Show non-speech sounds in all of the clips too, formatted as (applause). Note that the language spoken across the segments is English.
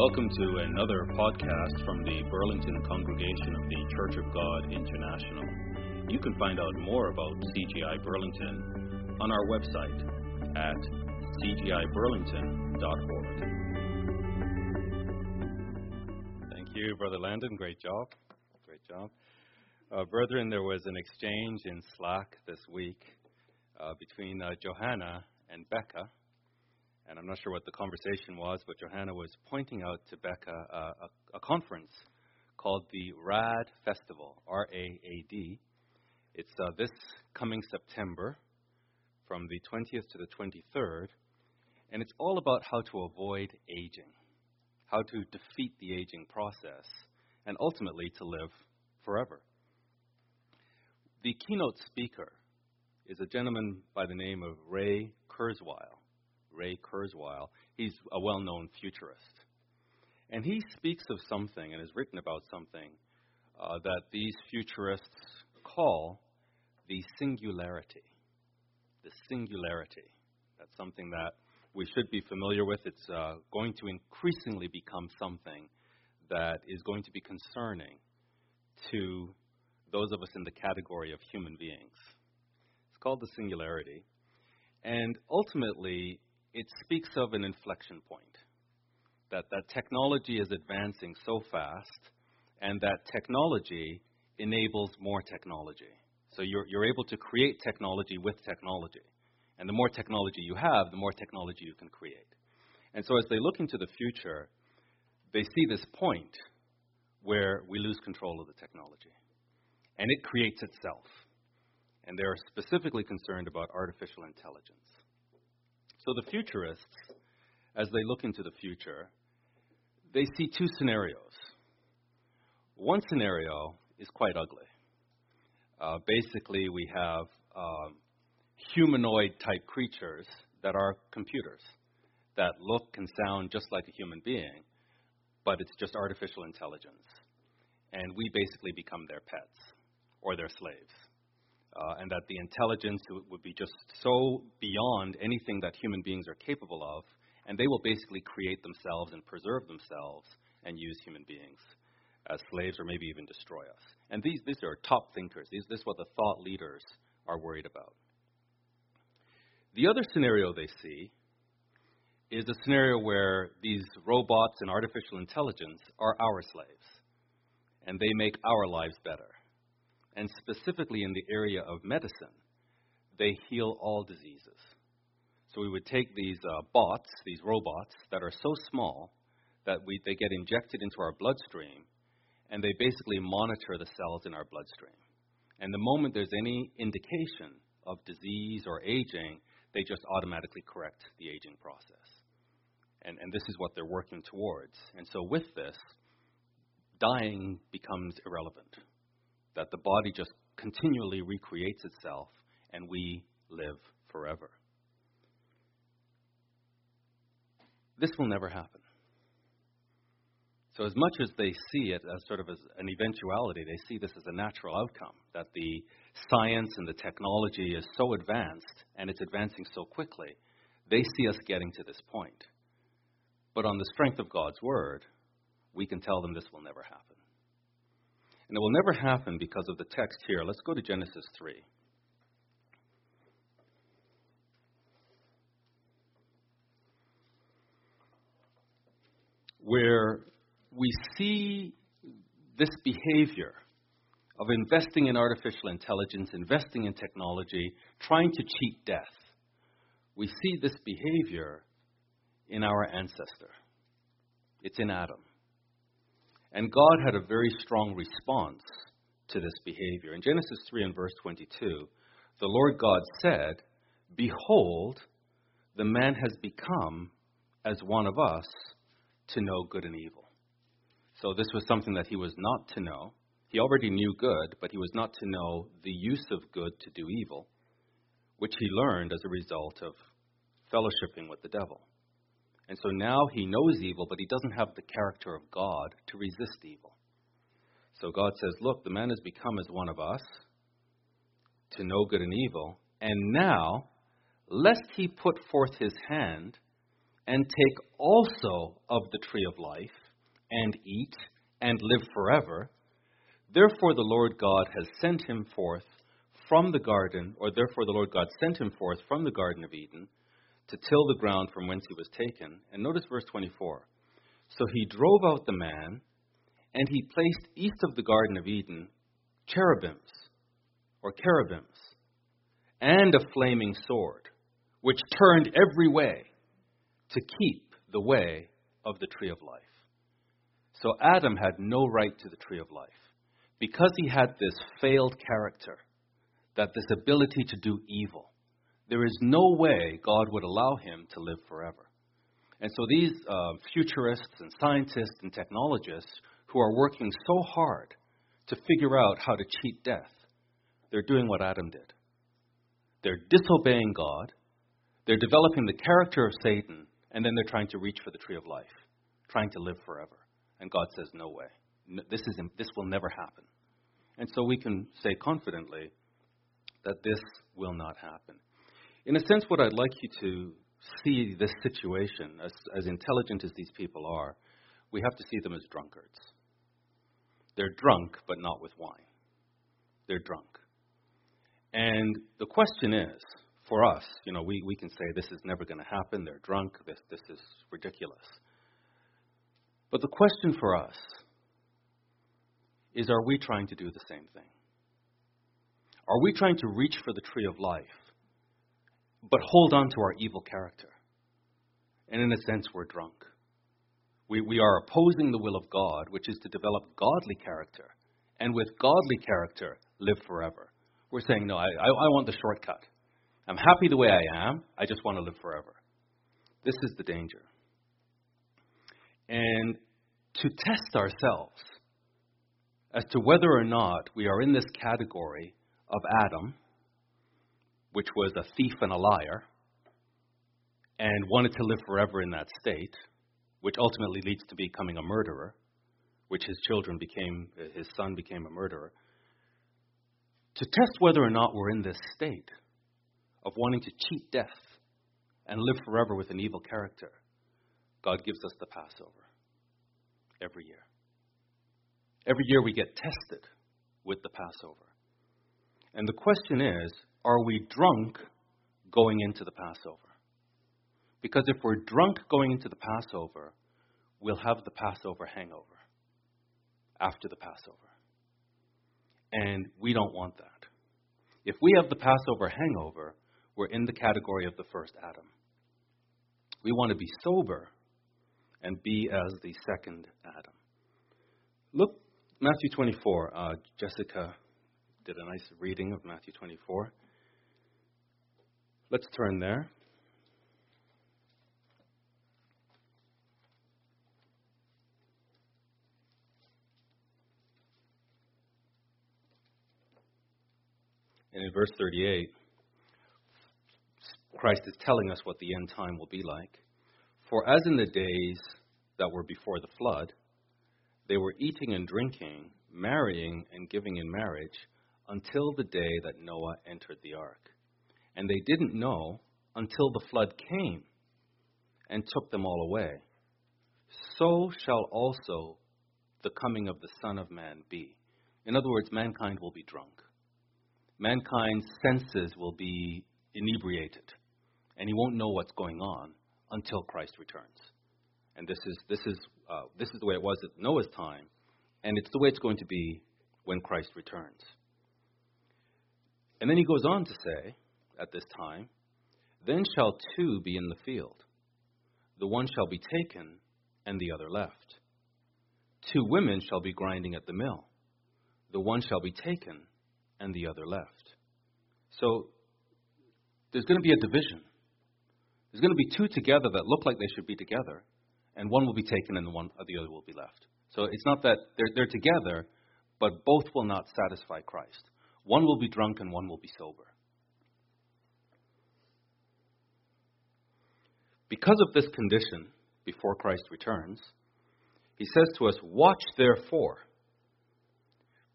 Welcome to another podcast from the Burlington Congregation of the Church of God International. You can find out more about CGI Burlington on our website at cgiburlington.org. Thank you, Brother Landon. Great job. Great job. Uh, brethren, there was an exchange in Slack this week uh, between uh, Johanna and Becca. And I'm not sure what the conversation was, but Johanna was pointing out to Becca uh, a, a, conference called the RAAD Festival, R A A D. It's uh, this coming September from the 20th to the 23rd, and it's all about how to avoid aging, how to defeat the aging process, and ultimately to live forever. The keynote speaker is a gentleman by the name of Ray Kurzweil. Ray Kurzweil. He's a well known futurist. And he speaks of something and has written about something uh, that these futurists call the singularity. The singularity. That's something that we should be familiar with. It's uh, going to increasingly become something that is going to be concerning to those of us in the category of human beings. It's called the singularity. And ultimately, it speaks of an inflection point that, that technology is advancing so fast and that technology enables more technology. So you're, you're able to create technology with technology. And the more technology you have, the more technology you can create. And so as they look into the future, they see this point where we lose control of the technology. And it creates itself. And they're specifically concerned about artificial intelligence. So the futurists, as they look into the future, they see two scenarios. One scenario is quite ugly. Uh, basically, we have um, humanoid type creatures that are computers that look and sound just like a human being, but it's just artificial intelligence. And we basically become their pets or their slaves uh, and that the intelligence would be just so beyond anything that human beings are capable of, and they will basically create themselves and preserve themselves and use human beings as slaves or maybe even destroy us. And these, these are top thinkers. These, this is what the thought leaders are worried about. The other scenario they see is a scenario where these robots and artificial intelligence are our slaves, and they make our lives better and specifically in the area of medicine, they heal all diseases. So we would take these uh, bots, these robots that are so small that we, they get injected into our bloodstream, and they basically monitor the cells in our bloodstream. And the moment there's any indication of disease or aging, they just automatically correct the aging process. And, and this is what they're working towards. And so with this, dying becomes irrelevant that the body just continually recreates itself and we live forever. This will never happen. So, as much as they see it as sort of as an eventuality, they see this as a natural outcome that the science and the technology is so advanced and it's advancing so quickly, they see us getting to this point. But on the strength of God's word, we can tell them this will never happen. And it will never happen because of the text here. Let's go to Genesis 3. Where we see this behavior of investing in artificial intelligence, investing in technology, trying to cheat death. We see this behavior in our ancestor. It's in Adam. And God had a very strong response to this behavior. In Genesis 3 and verse 22, the Lord God said, Behold, the man has become as one of us to know good and evil. So this was something that he was not to know. He already knew good, but he was not to know the use of good to do evil, which he learned as a result of fellowshipping with the devil. And so now he knows evil, but he doesn't have the character of God to resist evil. So God says, Look, the man has become as one of us to know good and evil. And now, lest he put forth his hand and take also of the tree of life, and eat, and live forever. Therefore the Lord God has sent him forth from the garden, or therefore the Lord God sent him forth from the Garden of Eden to till the ground from whence he was taken. And notice verse 24. So he drove out the man, and he placed east of the Garden of Eden cherubims, or cherubims, and a flaming sword, which turned every way to keep the way of the tree of life. So Adam had no right to the tree of life. Because he had this failed character, that this ability to do evil, there is no way God would allow him to live forever. And so these uh, futurists and scientists and technologists who are working so hard to figure out how to cheat death, they're doing what Adam did. They're disobeying God, they're developing the character of Satan, and then they're trying to reach for the tree of life, trying to live forever. And God says, No way. No, this, is, this will never happen. And so we can say confidently that this will not happen. In a sense, what I'd like you to see this situation, as, as intelligent as these people are, we have to see them as drunkards. They're drunk, but not with wine. They're drunk. And the question is, for us, you know, we, we can say this is never going to happen, they're drunk, this, this is ridiculous. But the question for us is are we trying to do the same thing? Are we trying to reach for the tree of life, but hold on to our evil character? And in a sense, we're drunk. We, we are opposing the will of God, which is to develop godly character, and with godly character, live forever. We're saying, no, I, I, I want the shortcut. I'm happy the way I am. I just want to live forever. This is the danger. And to test ourselves as to whether or not we are in this category of Adam, which was a thief and a liar, and wanted to live forever in that state, which ultimately leads to becoming a murderer, which his children became, his son became a murderer. To test whether or not we're in this state, of wanting to cheat death and live forever with an evil character, God gives us the Passover every year. Every year we get tested with the Passover. And the question is are we drunk going into the Passover? Because if we're drunk going into the Passover, we'll have the Passover hangover after the Passover. And we don't want that. If we have the Passover hangover, we're in the category of the first Adam. We want to be sober and be as the second Adam. Look, Matthew 24. Uh, Jessica did a nice reading of Matthew 24. Let's turn there. And in verse 38, Christ is telling us what the end time will be like. For as in the days that were before the flood, they were eating and drinking, marrying and giving in marriage until the day that Noah entered the ark. And they didn't know until the flood came and took them all away. So shall also the coming of the Son of Man be. In other words, mankind will be drunk. Mankind's senses will be inebriated and he won't know what's going on until Christ returns. And this is this is uh, this is the way it was at Noah's time, and it's the way it's going to be when Christ returns. And then he goes on to say, at this time, then shall two be in the field, the one shall be taken, and the other left. Two women shall be grinding at the mill, the one shall be taken, and the other left. So there's going to be a division. There's going to be two together that look like they should be together, and one will be taken and the one or the other will be left. So it's not that they're, they're together, but both will not satisfy Christ. One will be drunk and one will be sober. Because of this condition, before Christ returns, he says to us, Watch therefore,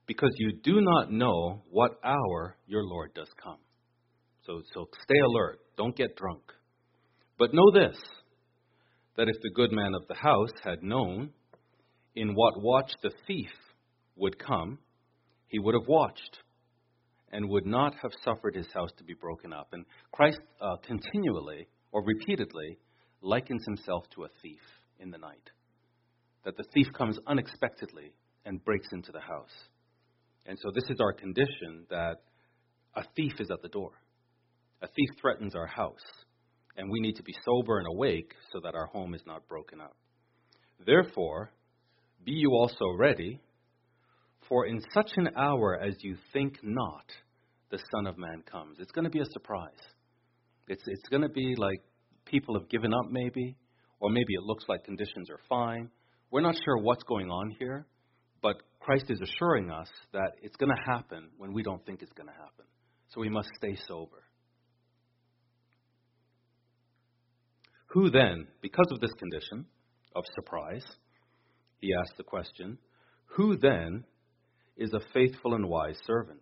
because you do not know what hour your Lord does come. So, so stay alert. Don't get drunk. But know this that if the good man of the house had known in what watch the thief would come, he would have watched and would not have suffered his house to be broken up. And Christ uh, continually or repeatedly likens himself to a thief in the night. That the thief comes unexpectedly and breaks into the house. And so this is our condition that a thief is at the door. A thief threatens our house, and we need to be sober and awake so that our home is not broken up. Therefore, be you also ready, for in such an hour as you think not, the Son of Man comes. It's going to be a surprise. It's, it's going to be like people have given up, maybe, or maybe it looks like conditions are fine. We're not sure what's going on here, but Christ is assuring us that it's going to happen when we don't think it's going to happen. So we must stay sober. Who then, because of this condition of surprise, he asked the question, who then is a faithful and wise servant,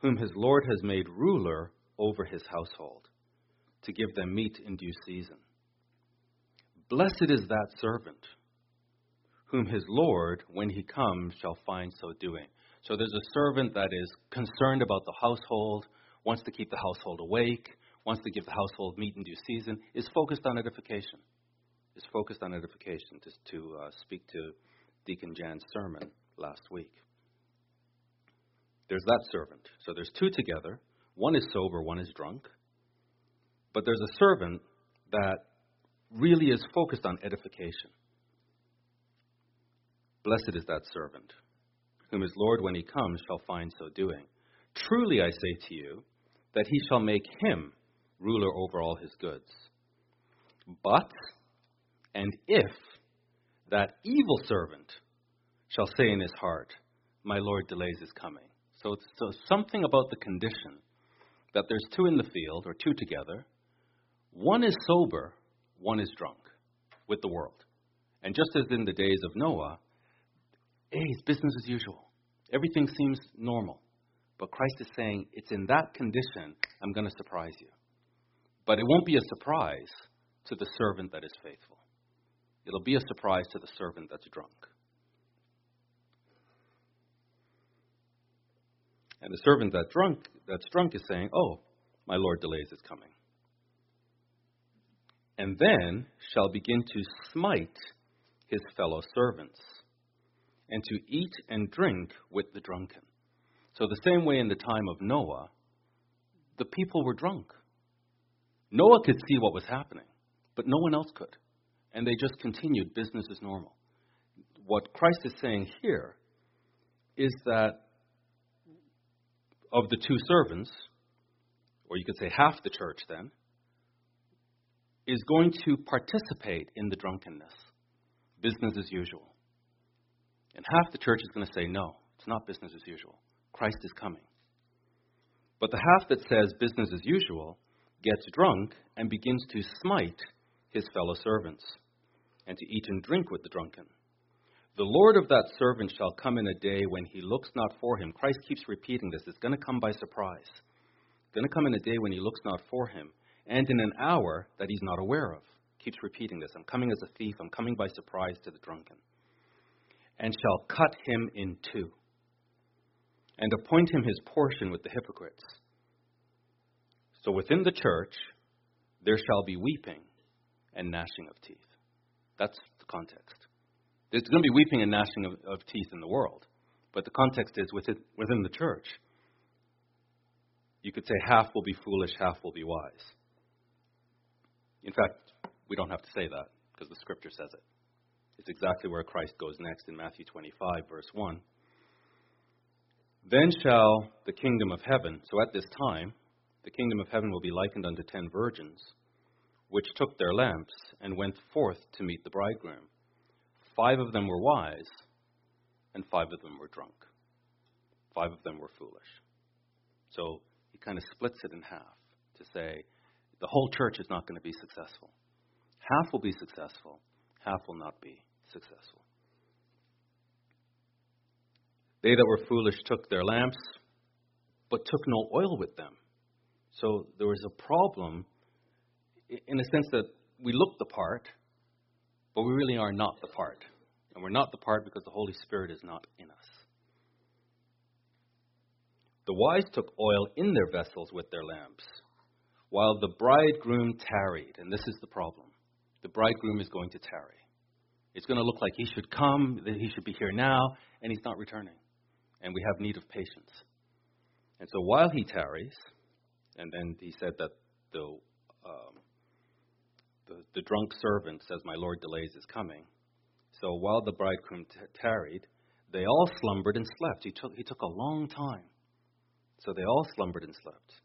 whom his Lord has made ruler over his household, to give them meat in due season? Blessed is that servant, whom his Lord, when he comes, shall find so doing. So there's a servant that is concerned about the household, wants to keep the household awake, wants to give the household meat in due season, is focused on edification. Is focused on edification, to, to uh, speak to Deacon Jan's sermon last week. There's that servant. So there's two together. One is sober, one is drunk. But there's a servant that really is focused on edification. Blessed is that servant whom his Lord, when he comes, shall find so doing. Truly I say to you, that he shall make him ruler over all his goods. But, and if that evil servant shall say in his heart, My Lord delays his coming. So, so something about the condition that there's two in the field, or two together. One is sober, one is drunk with the world. And just as in the days of Noah, hey, it's business as usual. Everything seems normal. But Christ is saying, it's in that condition I'm going to surprise you. But it won't be a surprise to the servant that is faithful. It'll be a surprise to the servant that's drunk. And the servant that drunk, that's drunk is saying, Oh, my Lord delays his coming. And then shall begin to smite his fellow servants and to eat and drink with the drunken. So, the same way in the time of Noah, the people were drunk. Noah could see what was happening, but no one else could. And they just continued business as normal. What Christ is saying here is that of the two servants, or you could say half the church then, is going to participate in the drunkenness. Business as usual. And half the church is going to say, no, it's not business as usual. Christ is coming. But the half that says business as usual gets drunk and begins to smite his fellow servants, and to eat and drink with the drunken. The Lord of that servant shall come in a day when he looks not for him. Christ keeps repeating this. It's going to come by surprise. It's going to come in a day when he looks not for him, and in an hour that he's not aware of. Keeps repeating this. I'm coming as a thief. I'm coming by surprise to the drunken and shall cut him in two, and appoint him his portion with the hypocrites. So within the church, there shall be weeping and gnashing of teeth. That's the context. There's going to be weeping and gnashing of, of teeth in the world, but the context is within, within the church. You could say half will be foolish, half will be wise. In fact, we don't have to say that because the scripture says it. It's exactly where Christ goes next in Matthew 25, verse 1. Then shall the kingdom of heaven, so at this time, the kingdom of heaven will be likened unto ten virgins, which took their lamps and went forth to meet the bridegroom. Five of them were wise, and five of them were drunk. Five of them were foolish. So he kind of splits it in half to say the whole church is not going to be successful. Half will be successful, half will not be successful. They that were foolish took their lamps, but took no oil with them. So there was a problem in the sense that we look the part, but we really are not the part. And we're not the part because the Holy Spirit is not in us. The wise took oil in their vessels with their lamps, while the bridegroom tarried. And this is the problem the bridegroom is going to tarry. It's going to look like he should come, that he should be here now, and he's not returning. And we have need of patience. And so while he tarries, and then he said that the, um, the, the, drunk servant says, My Lord delays is coming. So while the bridegroom t- tarried, they all slumbered and slept. He took, he took a long time. So they all slumbered and slept.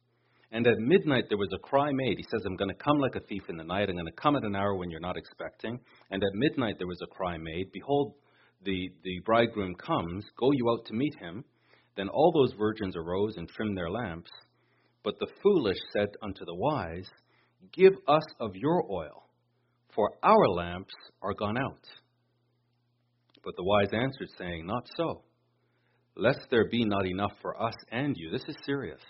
And at midnight there was a cry made. He says, I'm going to come like a thief in the night. I'm going to come at an hour when you're not expecting. And at midnight there was a cry made. Behold, the, the bridegroom comes. Go you out to meet him. Then all those virgins arose and trimmed their lamps. But the foolish said unto the wise, Give us of your oil, for our lamps are gone out. But the wise answered, saying, Not so, lest there be not enough for us and you. This is serious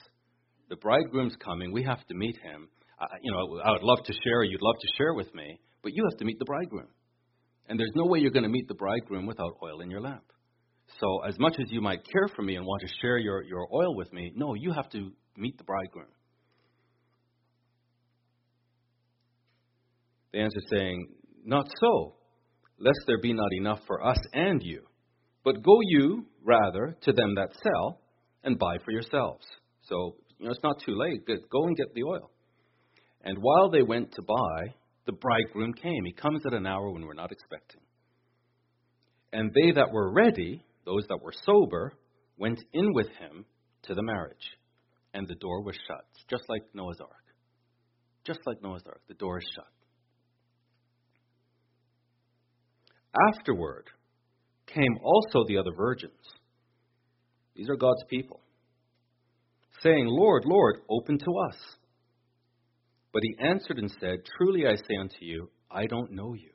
the bridegroom's coming. We have to meet him. I, you know, I would love to share. You'd love to share with me, but you have to meet the bridegroom. And there's no way you're going to meet the bridegroom without oil in your lamp. So, as much as you might care for me and want to share your, your oil with me, no, you have to meet the bridegroom. The answer saying, Not so, lest there be not enough for us and you. But go you, rather, to them that sell, and buy for yourselves. So you know, it's not too late. Go and get the oil. And while they went to buy, the bridegroom came. He comes at an hour when we're not expecting. And they that were ready, those that were sober, went in with him to the marriage. And the door was shut, just like Noah's Ark. Just like Noah's Ark, the door is shut. Afterward came also the other virgins. These are God's people saying, Lord, Lord, open to us. But he answered and said, Truly I say unto you, I don't know you.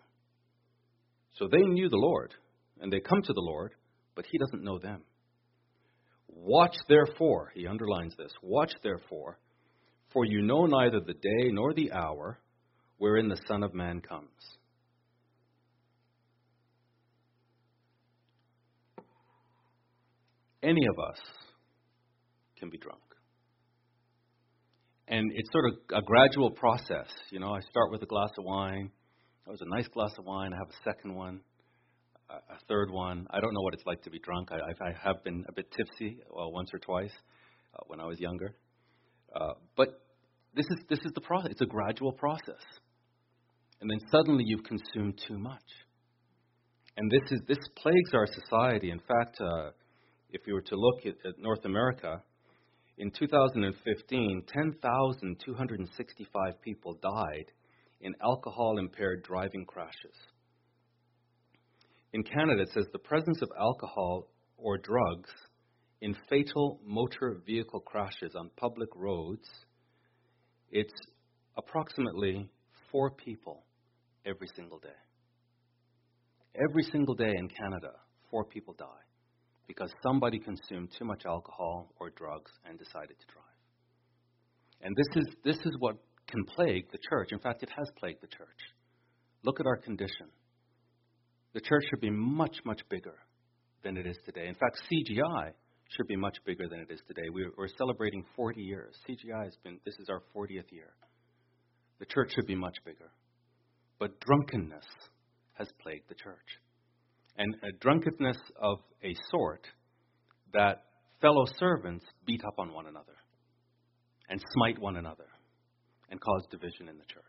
So they knew the Lord, and they come to the Lord, but he doesn't know them. Watch therefore, he underlines this, watch therefore, for you know neither the day nor the hour wherein the Son of Man comes. Any of us can be drunk and it's sort of a gradual process. You know, I start with a glass of wine. That was a nice glass of wine. I have a second one, a third one. I don't know what it's like to be drunk. I, I have been a bit tipsy well, once or twice uh, when I was younger. Uh, but this is this is the process. It's a gradual process, and then suddenly you've consumed too much. And this is this plagues our society. In fact, uh, if you were to look at, at North America, in 2015, 10,265 people died in alcohol impaired driving crashes. In Canada, it says the presence of alcohol or drugs in fatal motor vehicle crashes on public roads, it's approximately four people every single day. Every single day in Canada, four people die because somebody consumed too much alcohol or drugs and decided to drive. And this is, this is what can plague the church. In fact, it has plagued the church. Look at our condition. The church should be much, much bigger than it is today. In fact, CGI should be much bigger than it is today. We're celebrating 40 years. CGI has been, this is our 40th year. The church should be much bigger. But drunkenness has plagued the church and a drunkenness of a sort that fellow servants beat up on one another and smite one another and cause division in the church.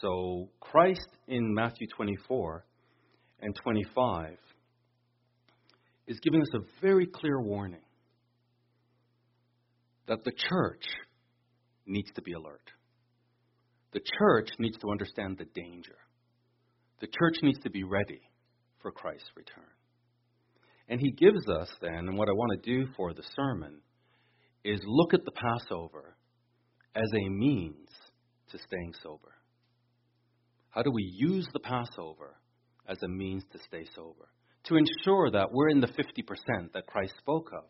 So, Christ in Matthew 24 and 25 is giving us a very clear warning that the church needs to be alert. The church needs to understand the danger. The church needs to be ready for Christ's return. And he gives us then, and what I want to do for the sermon is look at the Passover as a means to staying sober. How do we use the Passover as a means to stay sober? To ensure that we're in the 50% that Christ spoke of,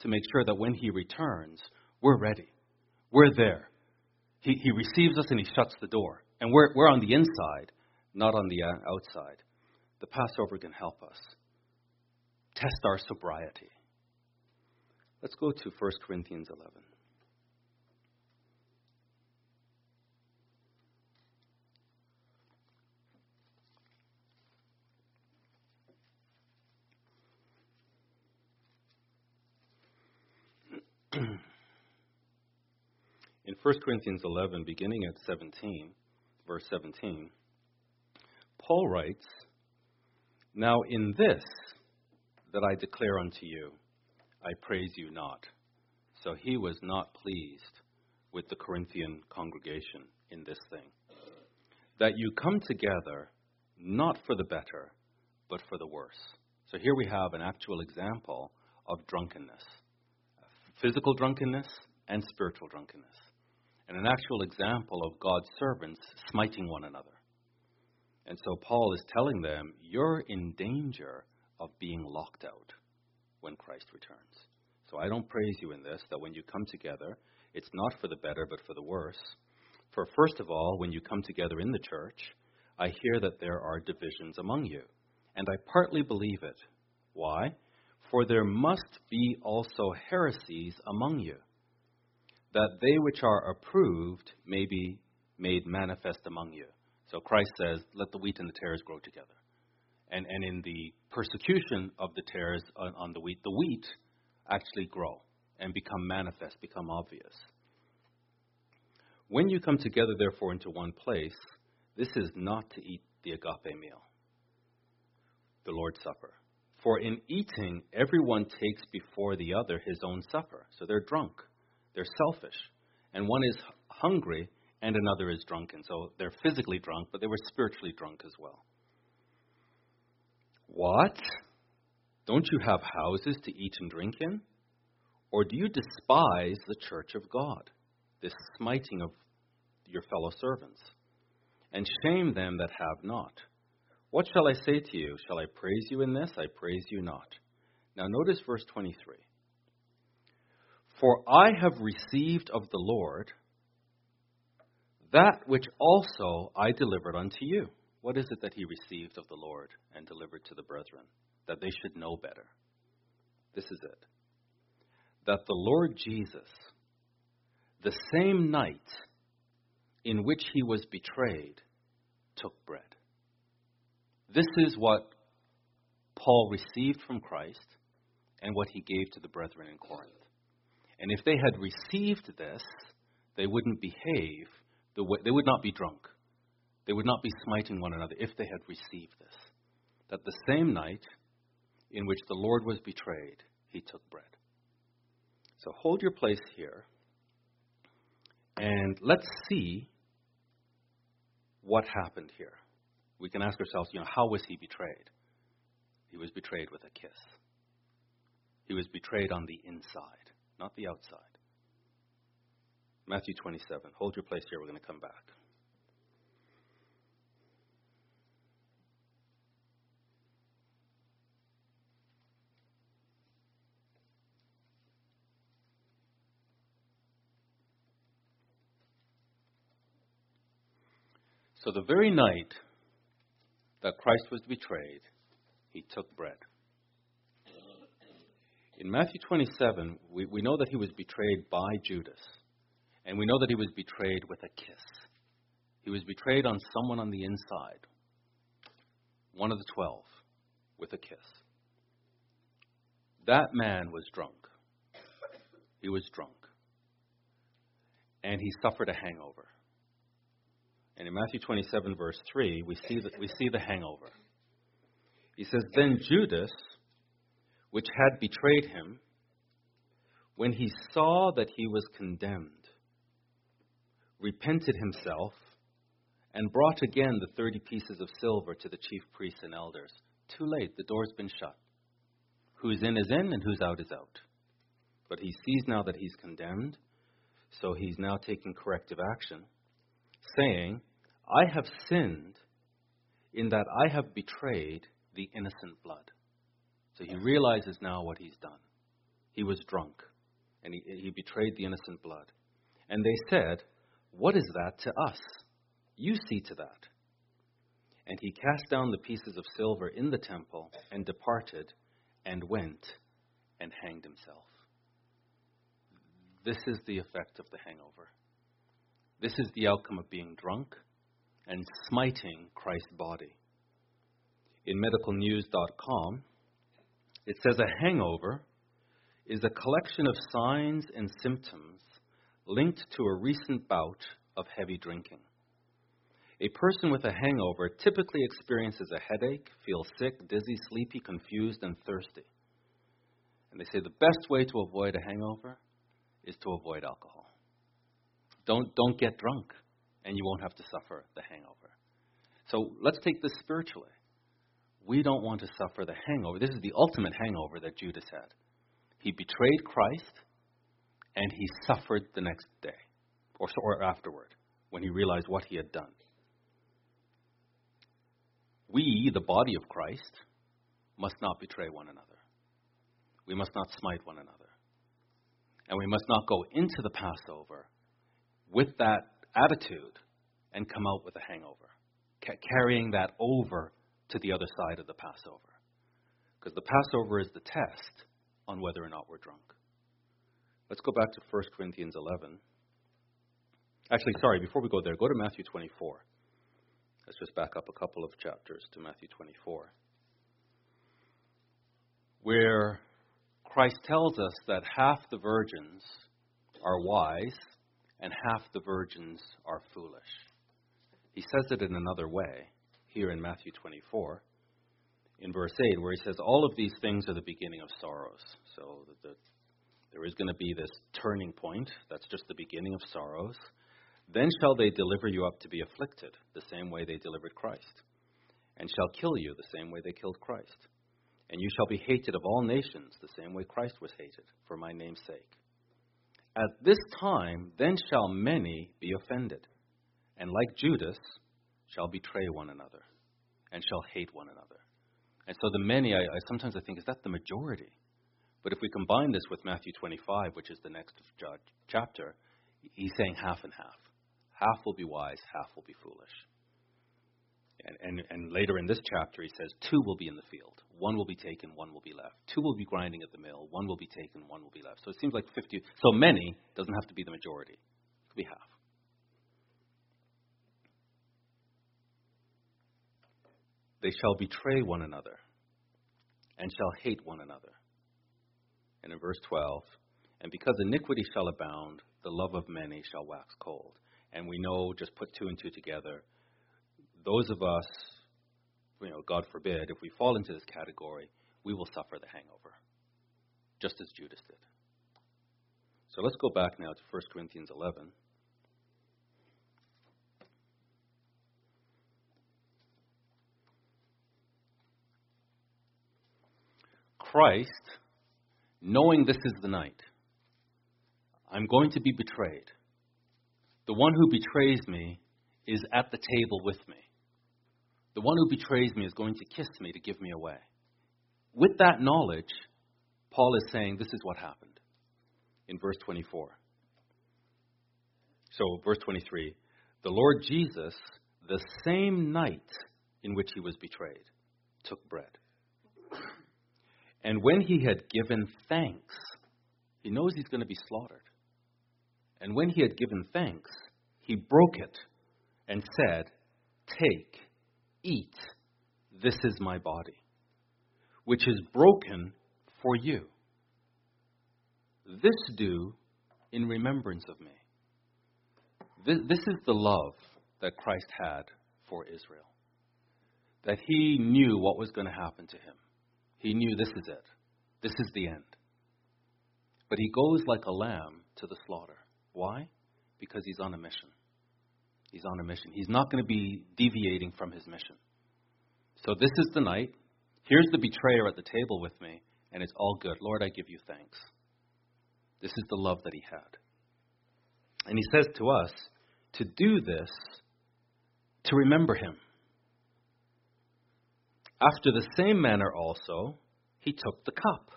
to make sure that when he returns, we're ready. We're there. He, he receives us and he shuts the door. And we're, we're on the inside, not on the uh, outside. The Passover can help us test our sobriety. Let's go to 1 Corinthians 11. (clears throat) in 1 Corinthians 11, beginning at 17, verse 17, Paul writes, Now in this that I declare unto you, I praise you not. So he was not pleased with the Corinthian congregation in this thing. That you come together not for the better, but for the worse. So here we have an actual example of drunkenness physical drunkenness and spiritual drunkenness, and an actual example of God's servants smiting one another. And so Paul is telling them, you're in danger of being locked out when Christ returns. So I don't praise you in this, that when you come together, it's not for the better, but for the worse. For first of all, when you come together in the church, I hear that there are divisions among you. And I partly believe it. Why? For there must be also heresies among you, that they which are approved may be made manifest among you. So Christ says, Let the wheat and the tares grow together. And, and in the persecution of the tares on, on the wheat, the wheat actually grow and become manifest, become obvious. When you come together, therefore, into one place, this is not to eat the agape meal, the Lord's Supper. For in eating, everyone takes before the other his own supper. So they're drunk. They're selfish. And one is hungry and another is drunken. So they're physically drunk, but they were spiritually drunk as well. What? Don't you have houses to eat and drink in? Or do you despise the church of God, this smiting of your fellow servants, and shame them that have not? What shall I say to you? Shall I praise you in this? I praise you not. Now notice verse 23. For I have received of the Lord that which also I delivered unto you. What is it that he received of the Lord and delivered to the brethren? That they should know better. This is it. That the Lord Jesus, the same night in which he was betrayed, took bread. This is what Paul received from Christ and what he gave to the brethren in Corinth. And if they had received this, they wouldn't behave, the way, they would not be drunk. They would not be smiting one another if they had received this. That the same night in which the Lord was betrayed, he took bread. So hold your place here and let's see what happened here we can ask ourselves, you know, how was he betrayed? He was betrayed with a kiss. He was betrayed on the inside, not the outside. Matthew 27. Hold your place here. We're going to come back. So the very night that Christ was betrayed, he took bread. In Matthew 27, we, we know that he was betrayed by Judas, and we know that he was betrayed with a kiss. He was betrayed on someone on the inside, one of the twelve, with a kiss. That man was drunk. He was drunk. And he suffered a hangover. And in Matthew 27, verse 3, we see, that, we see the hangover. He says, Then Judas, which had betrayed him, when he saw that he was condemned, repented himself and brought again the thirty pieces of silver to the chief priests and elders. Too late, the door's been shut. Who's in is in, and who's out is out. But he sees now that he's condemned, so he's now taking corrective action saying, I have sinned in that I have betrayed the innocent blood. So he realizes now what he's done. He was drunk, and he, he betrayed the innocent blood. And they said, What is that to us? You see to that. And he cast down the pieces of silver in the temple and departed and went and hanged himself. This is the effect of the hangover. This is the outcome of being drunk and smiting Christ's body. In medicalnews.com, it says a hangover is a collection of signs and symptoms linked to a recent bout of heavy drinking. A person with a hangover typically experiences a headache, feels sick, dizzy, sleepy, confused, and thirsty. And they say the best way to avoid a hangover is to avoid alcohol. Don't, don't get drunk, and you won't have to suffer the hangover. So let's take this spiritually. We don't want to suffer the hangover. This is the ultimate hangover that Judas had. He betrayed Christ, and he suffered the next day, or, or afterward, when he realized what he had done. We, the body of Christ, must not betray one another. We must not smite one another. And we must not go into the Passover with that attitude and come out with a hangover, ca- carrying that over to the other side of the Passover. Because the Passover is the test on whether or not we're drunk. Let's go back to 1 Corinthians 11. Actually, sorry, before we go there, go to Matthew 24. Let's just back up a couple of chapters to Matthew 24, where Christ tells us that half the virgins are wise and half the virgins are foolish. He says it in another way here in Matthew 24, in verse 8, where he says, All of these things are the beginning of sorrows. So the, the, there is going to be this turning point. That's just the beginning of sorrows. Then shall they deliver you up to be afflicted, the same way they delivered Christ, and shall kill you the same way they killed Christ. And you shall be hated of all nations, the same way Christ was hated, for my name's sake. At this time, then shall many be offended, and like Judas, shall betray one another, and shall hate one another. And so the many, I, I sometimes I think, is that the majority? But if we combine this with Matthew 25, which is the next chapter, he's saying half and half. Half will be wise, half will be foolish. And, and, and later in this chapter, he says, Two will be in the field. One will be taken, one will be left. Two will be grinding at the mill. One will be taken, one will be left. So it seems like 50. So many doesn't have to be the majority, it could be half. They shall betray one another and shall hate one another. And in verse 12, and because iniquity shall abound, the love of many shall wax cold. And we know, just put two and two together, those of us, you know, God forbid, if we fall into this category, we will suffer the hangover, just as Judas did. So let's go back now to 1 Corinthians 11. Christ, knowing this is the night, I'm going to be betrayed. The one who betrays me is at the table with me. The one who betrays me is going to kiss me to give me away. With that knowledge, Paul is saying this is what happened in verse 24. So, verse 23 the Lord Jesus, the same night in which he was betrayed, took bread. And when he had given thanks, he knows he's going to be slaughtered. And when he had given thanks, he broke it and said, Take, eat, this is my body, which is broken for you. This do in remembrance of me. This, this is the love that Christ had for Israel. That he knew what was going to happen to him. He knew this is it. This is the end. But he goes like a lamb to the slaughter. Why? Because he's on a mission. He's on a mission. He's not going to be deviating from his mission. So this is the night. Here's the betrayer at the table with me, and it's all good. Lord, I give you thanks. This is the love that he had. And he says to us to do this to remember him. After the same manner also, he took the cup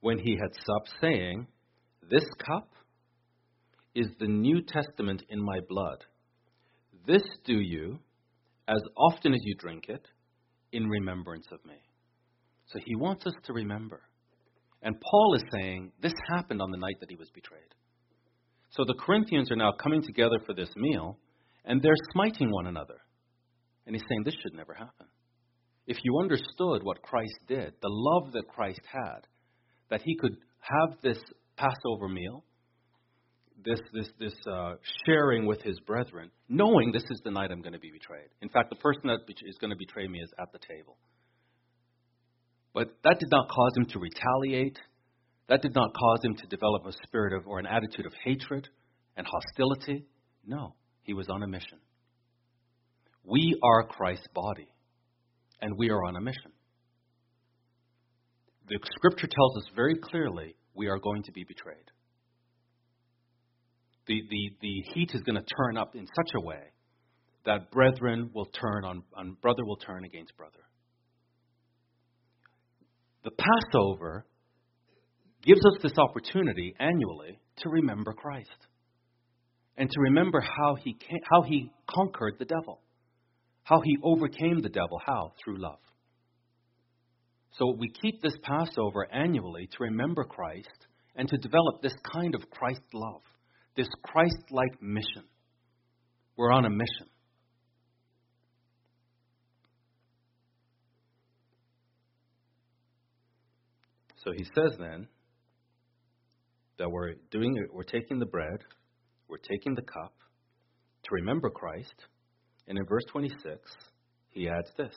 when he had supped, saying, This cup is the New Testament in my blood. This do you as often as you drink it, in remembrance of me. So he wants us to remember. And Paul is saying this happened on the night that he was betrayed. So the Corinthians are now coming together for this meal, and they're smiting one another. And he's saying this should never happen. If you understood what Christ did, the love that Christ had, that he could have this Passover meal, this, this, this uh, sharing with his brethren, knowing this is the night I'm going to be betrayed. In fact, the person that is going to betray me is at the table. But that did not cause him to retaliate. That did not cause him to develop a spirit of or an attitude of hatred and hostility. No, he was on a mission. We are Christ's body, and we are on a mission. The scripture tells us very clearly we are going to be betrayed. The, the, the heat is going to turn up in such a way that brethren will turn on, on brother will turn against brother. The Passover gives us this opportunity annually to remember Christ and to remember how he, came, how he conquered the devil, how he overcame the devil. How? Through love. So we keep this Passover annually to remember Christ and to develop this kind of Christ love, this Christ like mission. We're on a mission. So he says then that we're doing we're taking the bread, we're taking the cup to remember Christ. And in verse 26, he adds this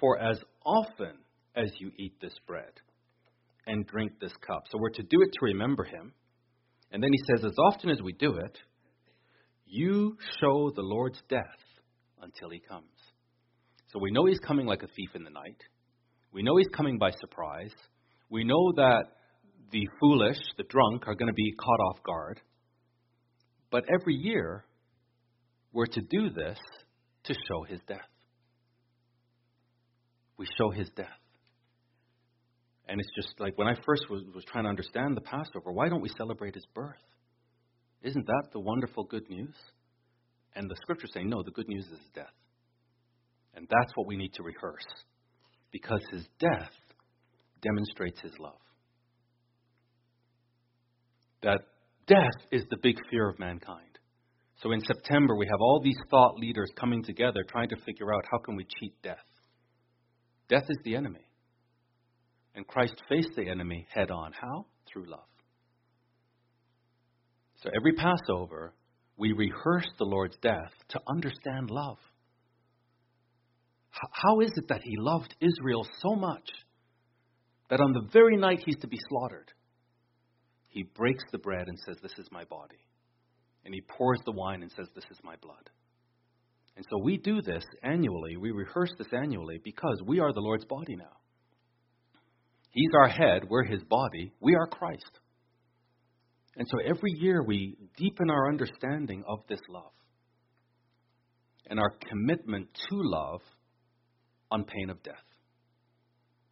For as often as you eat this bread and drink this cup. So we're to do it to remember him. And then he says, As often as we do it, you show the Lord's death until he comes. So we know he's coming like a thief in the night. We know he's coming by surprise. We know that the foolish, the drunk, are going to be caught off guard. But every year, we're to do this to show his death. We show his death. And it's just like when I first was, was trying to understand the Passover, why don't we celebrate his birth? Isn't that the wonderful good news? And the scriptures say, no, the good news is his death. And that's what we need to rehearse because his death demonstrates his love. That death is the big fear of mankind. So in September, we have all these thought leaders coming together trying to figure out how can we cheat death. Death is the enemy. And Christ faced the enemy head on. How? Through love. So every Passover, we rehearse the Lord's death to understand love. How is it that he loved Israel so much that on the very night he's to be slaughtered, he breaks the bread and says, This is my body. And he pours the wine and says, This is my blood. And so we do this annually. We rehearse this annually because we are the Lord's body now. He's our head, we're his body, we are Christ. And so every year we deepen our understanding of this love and our commitment to love on pain of death.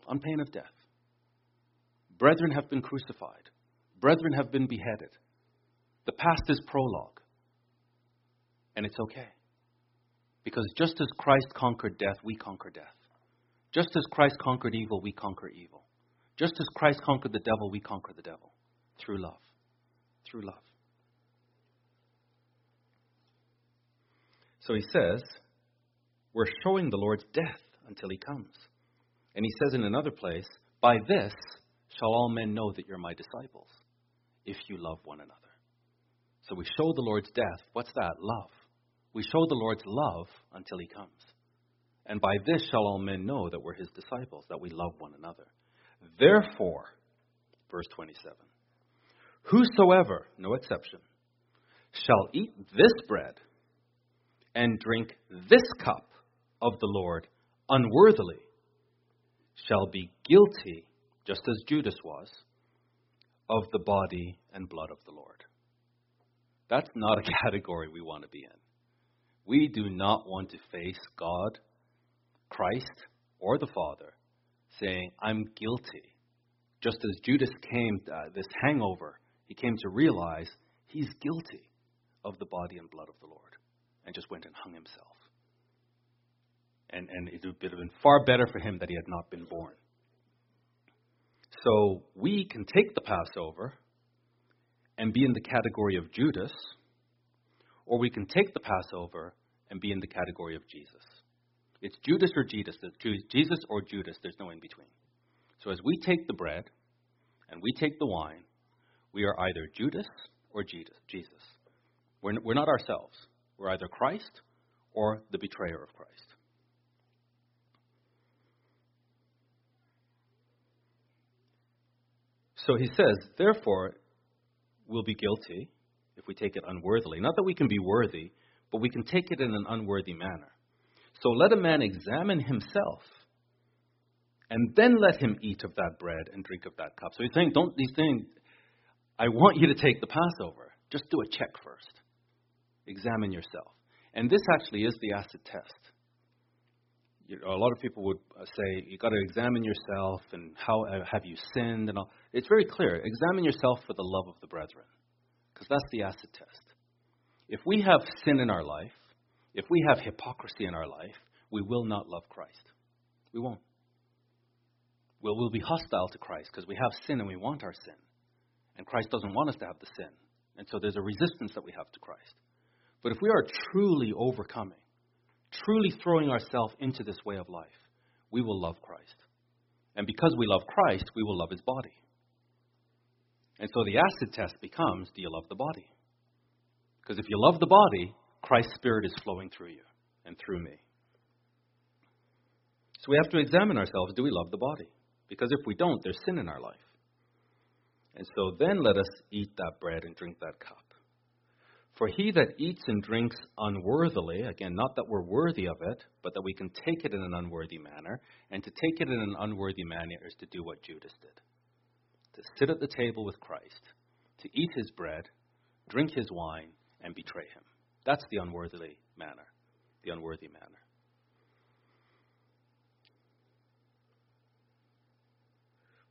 On pain of death. Brethren have been crucified, brethren have been beheaded. The past is prologue. And it's okay. Because just as Christ conquered death, we conquer death. Just as Christ conquered evil, we conquer evil. Just as Christ conquered the devil, we conquer the devil through love. Through love. So he says, we're showing the Lord's death until he comes. And he says in another place, By this shall all men know that you're my disciples, if you love one another. So we show the Lord's death. What's that? Love. We show the Lord's love until he comes. And by this shall all men know that we're his disciples, that we love one another. Therefore, verse 27, whosoever, no exception, shall eat this bread and drink this cup of the Lord unworthily shall be guilty, just as Judas was, of the body and blood of the Lord. That's not a (laughs) category we want to be in. We do not want to face God, Christ, or the Father saying, I'm guilty. Just as Judas came, uh, this hangover, he came to realize he's guilty of the body and blood of the Lord and just went and hung himself. And, and it would have been far better for him that he had not been born. So we can take the Passover and be in the category of Judas, or we can take the Passover and be in the category of Jesus. It's Judas or Jesus, Jesus or Judas, there's no in between. So as we take the bread and we take the wine, we are either Judas or Jesus. We're, we're not ourselves. We're either Christ or the betrayer of Christ. So he says, therefore, we'll be guilty if we take it unworthily. Not that we can be worthy, but we can take it in an unworthy manner. So let a man examine himself, and then let him eat of that bread and drink of that cup. So he's saying, don't he's saying, I want you to take the Passover. Just do a check first. Examine yourself. And this actually is the acid test. A lot of people would uh, say you got to examine yourself and how uh, have you sinned and all. It's very clear. Examine yourself for the love of the brethren, because that's the acid test. If we have sin in our life, if we have hypocrisy in our life, we will not love Christ. We won't. We'll, we'll be hostile to Christ because we have sin and we want our sin. And Christ doesn't want us to have the sin. And so there's a resistance that we have to Christ. But if we are truly overcoming, truly throwing ourselves into this way of life, we will love Christ. And because we love Christ, we will love his body. And so the acid test becomes do you love the body? Because if you love the body, Christ's Spirit is flowing through you and through me. So we have to examine ourselves do we love the body? Because if we don't, there's sin in our life. And so then let us eat that bread and drink that cup. For he that eats and drinks unworthily, again, not that we're worthy of it, but that we can take it in an unworthy manner, and to take it in an unworthy manner is to do what Judas did to sit at the table with Christ, to eat his bread, drink his wine, and betray him. That's the unworthy manner, the unworthy manner.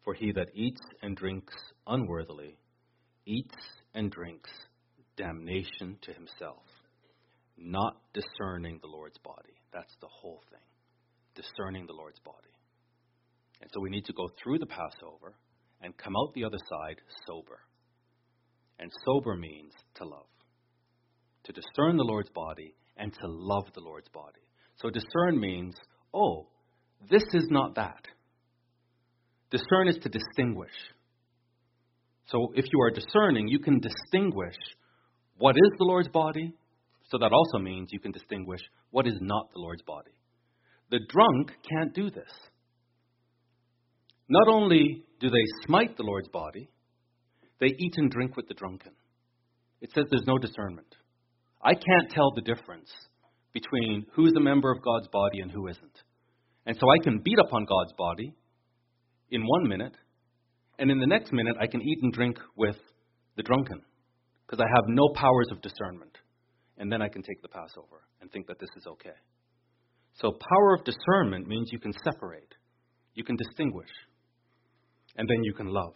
For he that eats and drinks unworthily eats and drinks damnation to himself, not discerning the Lord's body. That's the whole thing. Discerning the Lord's body. And so we need to go through the Passover and come out the other side sober. And sober means to love. To discern the Lord's body and to love the Lord's body. So discern means, oh, this is not that. Discern is to distinguish. So if you are discerning, you can distinguish what is the Lord's body, so that also means you can distinguish what is not the Lord's body. The drunk can't do this. Not only do they smite the Lord's body, they eat and drink with the drunken. It says there's no discernment. I can't tell the difference between who's a member of God's body and who isn't. And so I can beat upon God's body in one minute, and in the next minute I can eat and drink with the drunken because I have no powers of discernment. And then I can take the Passover and think that this is okay. So, power of discernment means you can separate, you can distinguish, and then you can love.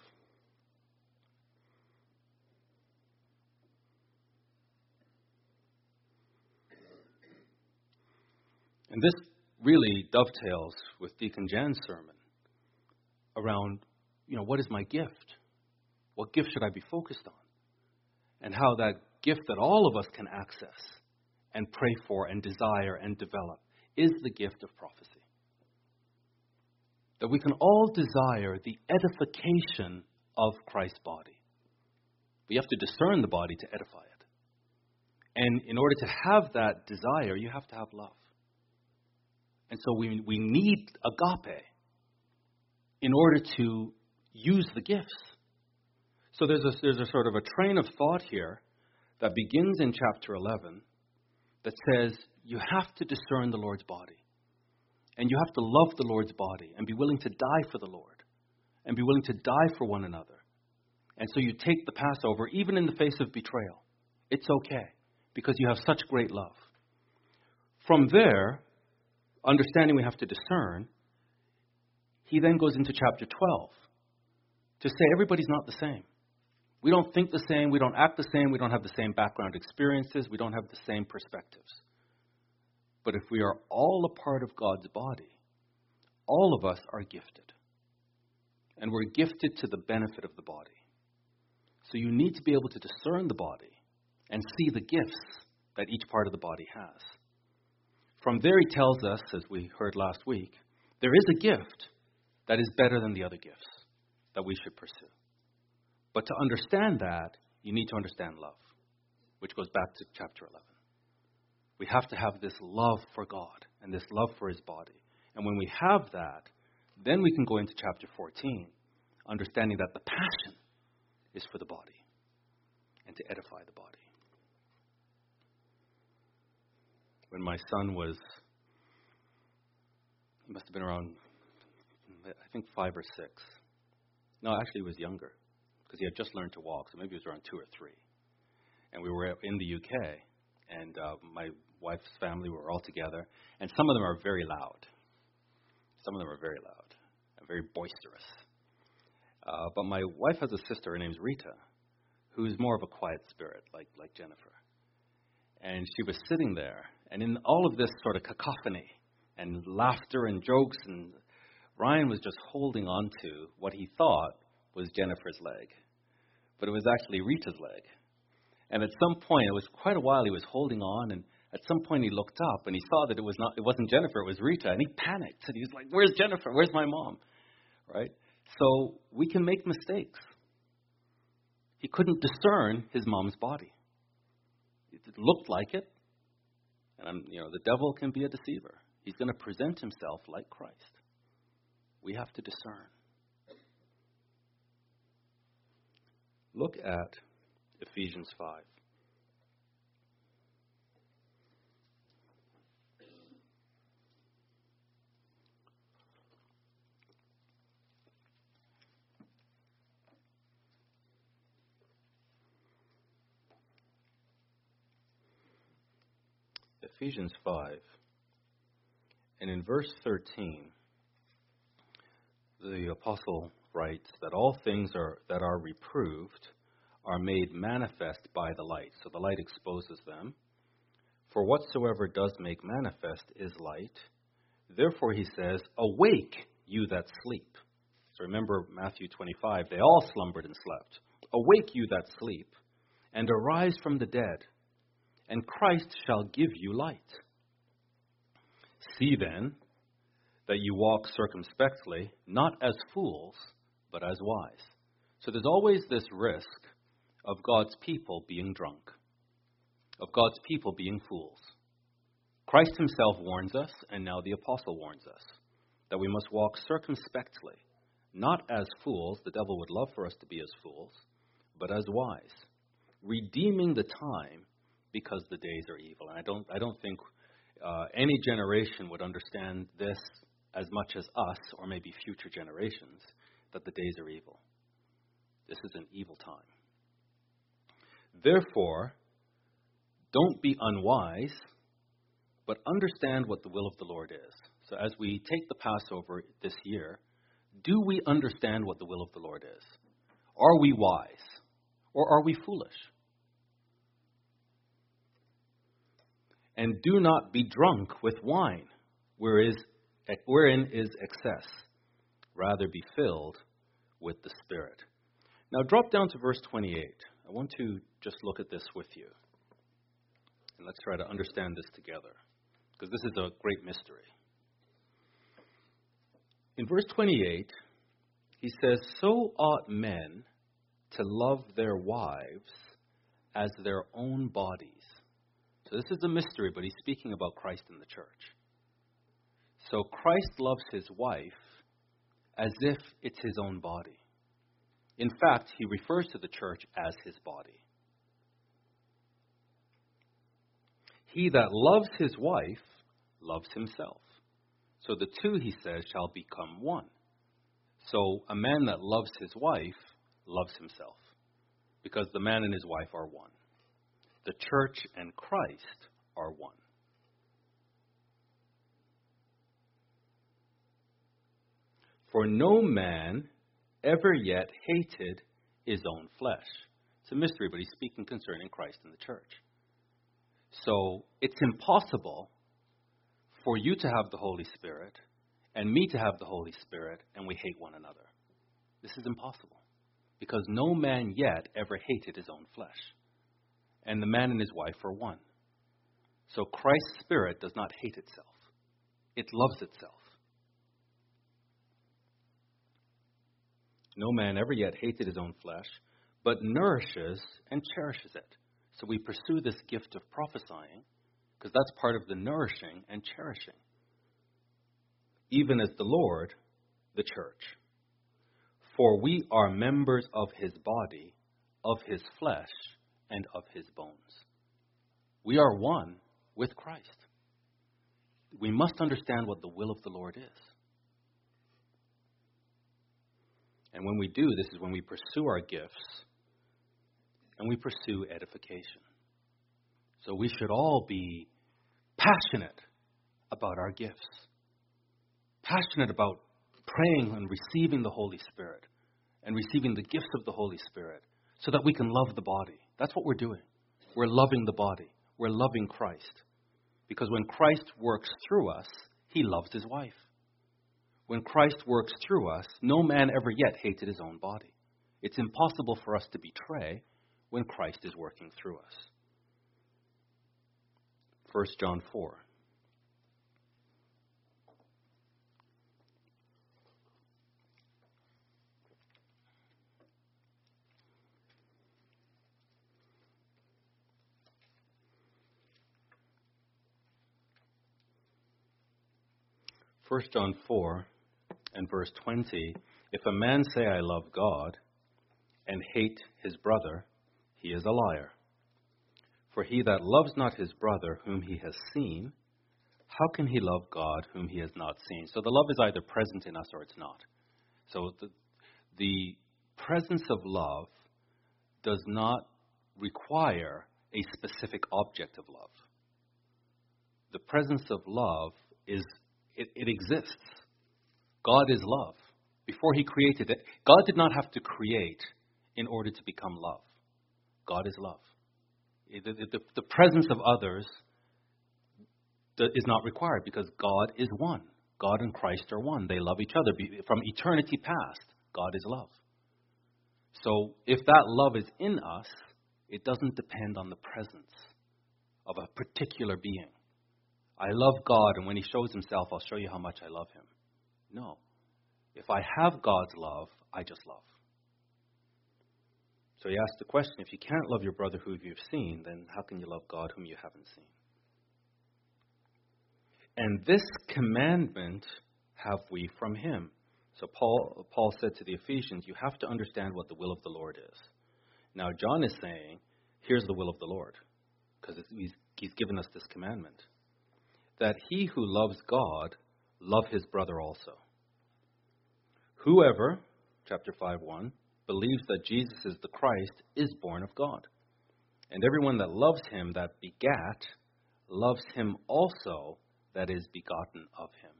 And this really dovetails with Deacon Jan's sermon around, you know, what is my gift? What gift should I be focused on? And how that gift that all of us can access and pray for and desire and develop is the gift of prophecy. That we can all desire the edification of Christ's body. We have to discern the body to edify it. And in order to have that desire, you have to have love. And so we, we need agape in order to use the gifts. So there's a, there's a sort of a train of thought here that begins in chapter 11 that says you have to discern the Lord's body. And you have to love the Lord's body and be willing to die for the Lord and be willing to die for one another. And so you take the Passover, even in the face of betrayal. It's okay because you have such great love. From there, understanding we have to discern, he then goes into chapter 12 to say everybody's not the same. We don't think the same, we don't act the same, we don't have the same background experiences, we don't have the same perspectives. But if we are all a part of God's body, all of us are gifted. And we're gifted to the benefit of the body. So you need to be able to discern the body and see the gifts that each part of the body has. From there, he tells us, as we heard last week, there is a gift that is better than the other gifts that we should pursue. But to understand that, you need to understand love, which goes back to chapter 11. We have to have this love for God and this love for his body. And when we have that, then we can go into chapter 14, understanding that the passion is for the body and to edify the body. When my son was, he must have been around, I think, five or six. No, actually, he was younger because he had just learned to walk, so maybe he was around two or three. And we were in the UK, and uh, my wife's family were all together, and some of them are very loud. Some of them are very loud and very boisterous. Uh, but my wife has a sister, her name's Rita, who's more of a quiet spirit, like, like Jennifer. And she was sitting there, and in all of this sort of cacophony and laughter and jokes, and Ryan was just holding on to what he thought was Jennifer's leg, but it was actually Rita's leg. And at some point, it was quite a while he was holding on, and at some point he looked up and he saw that it was not, it wasn't Jennifer, it was Rita, and he panicked and he was like, "Where's Jennifer? Where's my mom?" Right? So we can make mistakes. He couldn't discern his mom's body. It looked like it, and I'm, you know, the devil can be a deceiver. He's going to present himself like Christ. We have to discern. Look at Ephesians 5. Ephesians 5. And in verse 13, the apostle writes that all things are, that are reproved are made manifest by the light. So the light exposes them. For whatsoever does make manifest is light. Therefore, he says, Awake, you that sleep. So remember Matthew 25, they all slumbered and slept. Awake, you that sleep, and arise from the dead and Christ shall give you light. See then that you walk circumspectly, not as fools, but as wise. So there's always this risk of God's people being drunk, of God's people being fools. Christ himself warns us, and now the apostle warns us, that we must walk circumspectly, not as fools, the devil would love for us to be as fools, but as wise, redeeming the time because the days are evil. And I don't, I don't think uh, any generation would understand this as much as us, or maybe future generations, that the days are evil. This is an evil time. Therefore, don't be unwise, but understand what the will of the Lord is. So, as we take the Passover this year, do we understand what the will of the Lord is? Are we wise? Or are we foolish? And do not be drunk with wine, wherein is excess. Rather be filled with the Spirit. Now drop down to verse 28. I want to just look at this with you. And let's try to understand this together, because this is a great mystery. In verse 28, he says, So ought men to love their wives as their own bodies. So this is a mystery, but he's speaking about Christ in the church. So Christ loves his wife as if it's his own body. In fact, he refers to the church as his body. He that loves his wife loves himself. So the two, he says, shall become one. So a man that loves his wife loves himself, because the man and his wife are one the church and Christ are one. For no man ever yet hated his own flesh. It's a mystery, but he's speaking concerning Christ and the church. So it's impossible for you to have the Holy Spirit and me to have the Holy Spirit and we hate one another. This is impossible because no man yet ever hated his own flesh. And the man and his wife are one. So Christ's Spirit does not hate itself, it loves itself. No man ever yet hated his own flesh, but nourishes and cherishes it. So we pursue this gift of prophesying because that's part of the nourishing and cherishing. Even as the Lord, the church. For we are members of his body, of his flesh, and of his bones. We are one with Christ. We must understand what the will of the Lord is. And when we do, this is when we pursue our gifts and we pursue edification. So we should all be passionate about our gifts, passionate about praying and receiving the Holy Spirit and receiving the gifts of the Holy Spirit so that we can love the body. That's what we're doing. We're loving the body, we're loving Christ. Because when Christ works through us, he loves his wife. When Christ works through us, no man ever yet hated his own body. It's impossible for us to betray when Christ is working through us. 1 John 4. First John 4 and verse 20, if a man say I love God and hate his brother, he is a liar. For he that loves not his brother whom he has seen, how can he love God whom he has not seen? So the love is either present in us or it's not. So the, the presence of love does not require a specific object of love. The presence of love is, it, it exists. God is love. Before he created it, God did not have to create in order to become love. God is love. Eh, the, the, the presence of others is not required because God is one. God and Christ are one. They love each other. From eternity past, God is love. So if that love is in us, it doesn't depend on the presence of a particular being. I love God, and when He shows Himself, I'll show you how much I love Him. No. If I have God's love, I just love. So he asked the question if you can't love your brother who you've seen, then how can you love God whom you haven't seen? And this commandment have we from him. So Paul, Paul said to the Ephesians, you have to understand what the will of the Lord is. Now, John is saying, here's the will of the Lord, because he's, he's given us this commandment that he who loves God love his brother also. Whoever, chapter 5 1, believes that Jesus is the Christ is born of God. And everyone that loves him that begat loves him also that is begotten of him.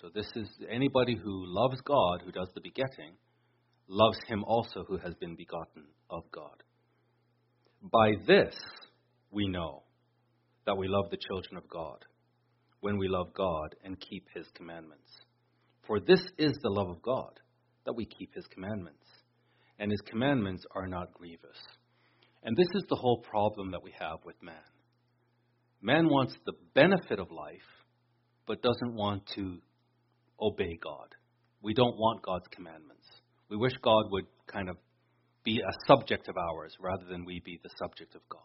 So this is anybody who loves God, who does the begetting, loves him also who has been begotten of God. By this we know that we love the children of God, when we love God and keep his commandments. For this is the love of God, that we keep his commandments and his commandments are not grievous. And this is the whole problem that we have with man. Man wants the benefit of life, but doesn't want to obey God. We don't want God's commandments. We wish God would kind of be a subject of ours rather than we be the subject of God.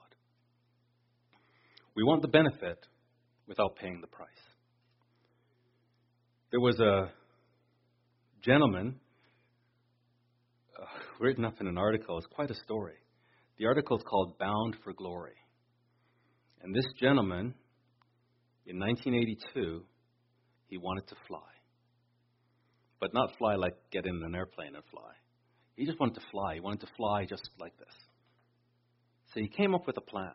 We want the benefit without paying the price. There was a gentleman uh, written up in an article. It's quite a story. The article is called Bound for Glory. And this gentleman, in 1982, he wanted to fly. But not fly like get in an airplane and fly. He just wanted to fly. He wanted to fly just like this. So he came up with a plan.